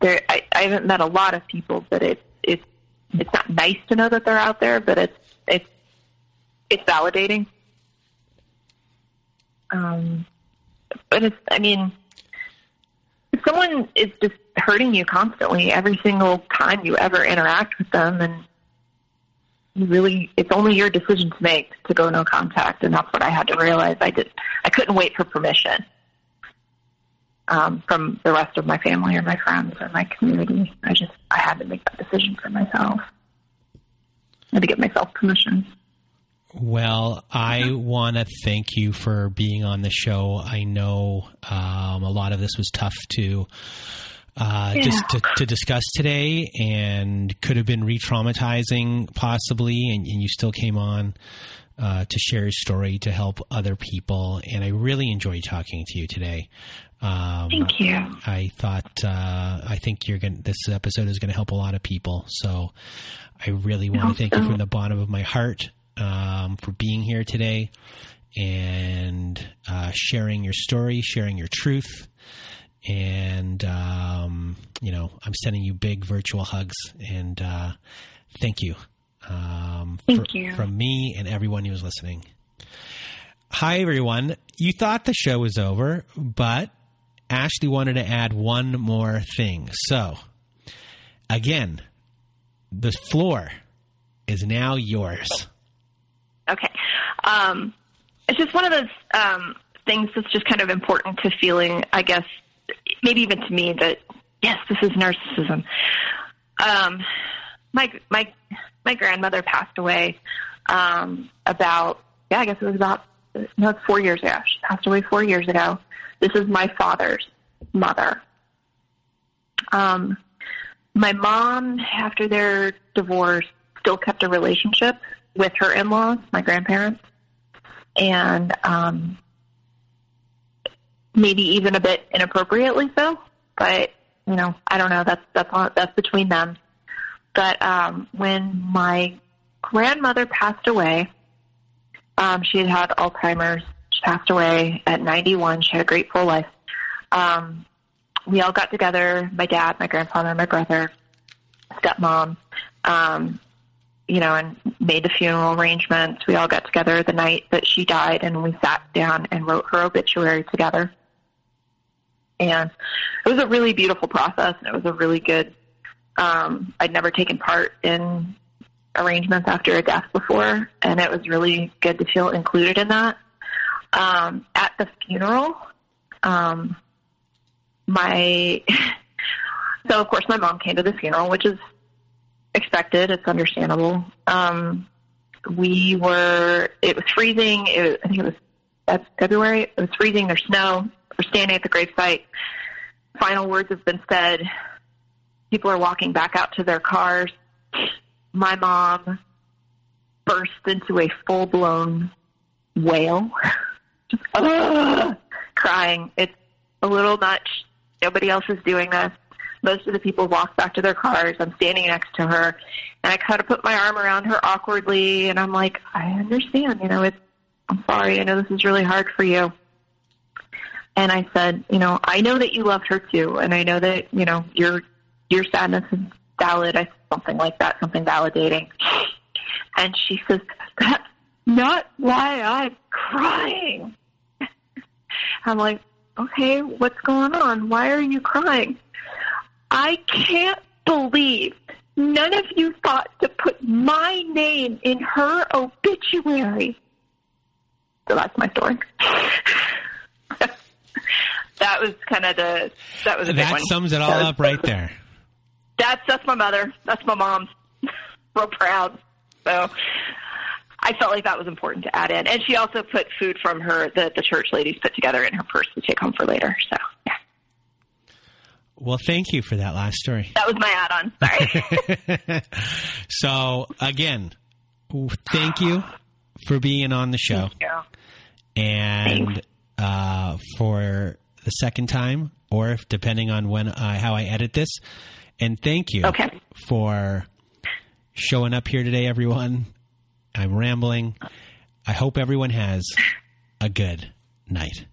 there, I, I haven't met a lot of people, but it's it's it's not nice to know that they're out there, but it's it's it's validating. Um, but it's, I mean, if someone is just hurting you constantly every single time you ever interact with them, and you really it's only your decision to make to go no contact and that's what I had to realize. I did I couldn't wait for permission um, from the rest of my family or my friends or my community. I just I had to make that decision for myself. I had to give myself permission. Well, I want to thank you for being on the show. I know um, a lot of this was tough to uh, yeah. just to, to, discuss today and could have been re-traumatizing possibly and, and you still came on uh, to share your story to help other people and i really enjoyed talking to you today. Um, thank you. I thought uh, i think you're going this episode is going to help a lot of people so i really want to thank you from the bottom of my heart um, for being here today and uh, sharing your story sharing your truth and um, you know I'm sending you big virtual hugs and uh, thank you. Um, thank for, you from me and everyone who was listening. Hi everyone. You thought the show was over, but Ashley wanted to add one more thing. So again, the floor is now yours. Okay. Um, it's just one of those um, things that's just kind of important to feeling, I guess, maybe even to me that yes, this is narcissism. Um, my my my grandmother passed away um, about yeah, I guess it was about no, four years ago. She passed away four years ago. This is my father's mother. Um, my mom, after their divorce, still kept a relationship with her in-laws, my grandparents, and um, maybe even a bit inappropriately so. But you know, I don't know. That's that's all, that's between them. But um, when my grandmother passed away, um, she had had Alzheimer's. She passed away at 91. She had a great full life. Um, we all got together. My dad, my grandfather, my brother, stepmom. Um, you know, and made the funeral arrangements. We all got together the night that she died, and we sat down and wrote her obituary together. And it was a really beautiful process, and it was a really good. Um, I'd never taken part in arrangements after a death before, and it was really good to feel included in that. Um, at the funeral, um, my (laughs) so of course my mom came to the funeral, which is expected. It's understandable. Um, we were. It was freezing. It was, I think it was February. It was freezing. There's snow. We're standing at the gravesite. Final words have been said. People are walking back out to their cars. My mom burst into a full blown wail, just uh, (laughs) crying. It's a little much. Nobody else is doing this. Most of the people walk back to their cars. I'm standing next to her, and I kind of put my arm around her awkwardly, and I'm like, I understand. You know, it's. I'm sorry. I know this is really hard for you. And I said, you know, I know that you loved her too, and I know that you know your your sadness is valid. I something like that, something validating. And she says, that's not why I'm crying. (laughs) I'm like, okay, what's going on? Why are you crying? I can't believe none of you thought to put my name in her obituary. So that's my story. (laughs) (laughs) that was kind of the that was a that one. sums it all up right there. That's that's my mother. That's my mom. (laughs) Real proud. So I felt like that was important to add in. And she also put food from her that the church ladies put together in her purse to take home for later. So yeah. Well, thank you for that last story. That was my add-on. Sorry. (laughs) so again, thank you for being on the show. And uh, for the second time, or if, depending on when uh, how I edit this. And thank you okay. for showing up here today, everyone. I'm rambling. I hope everyone has a good night.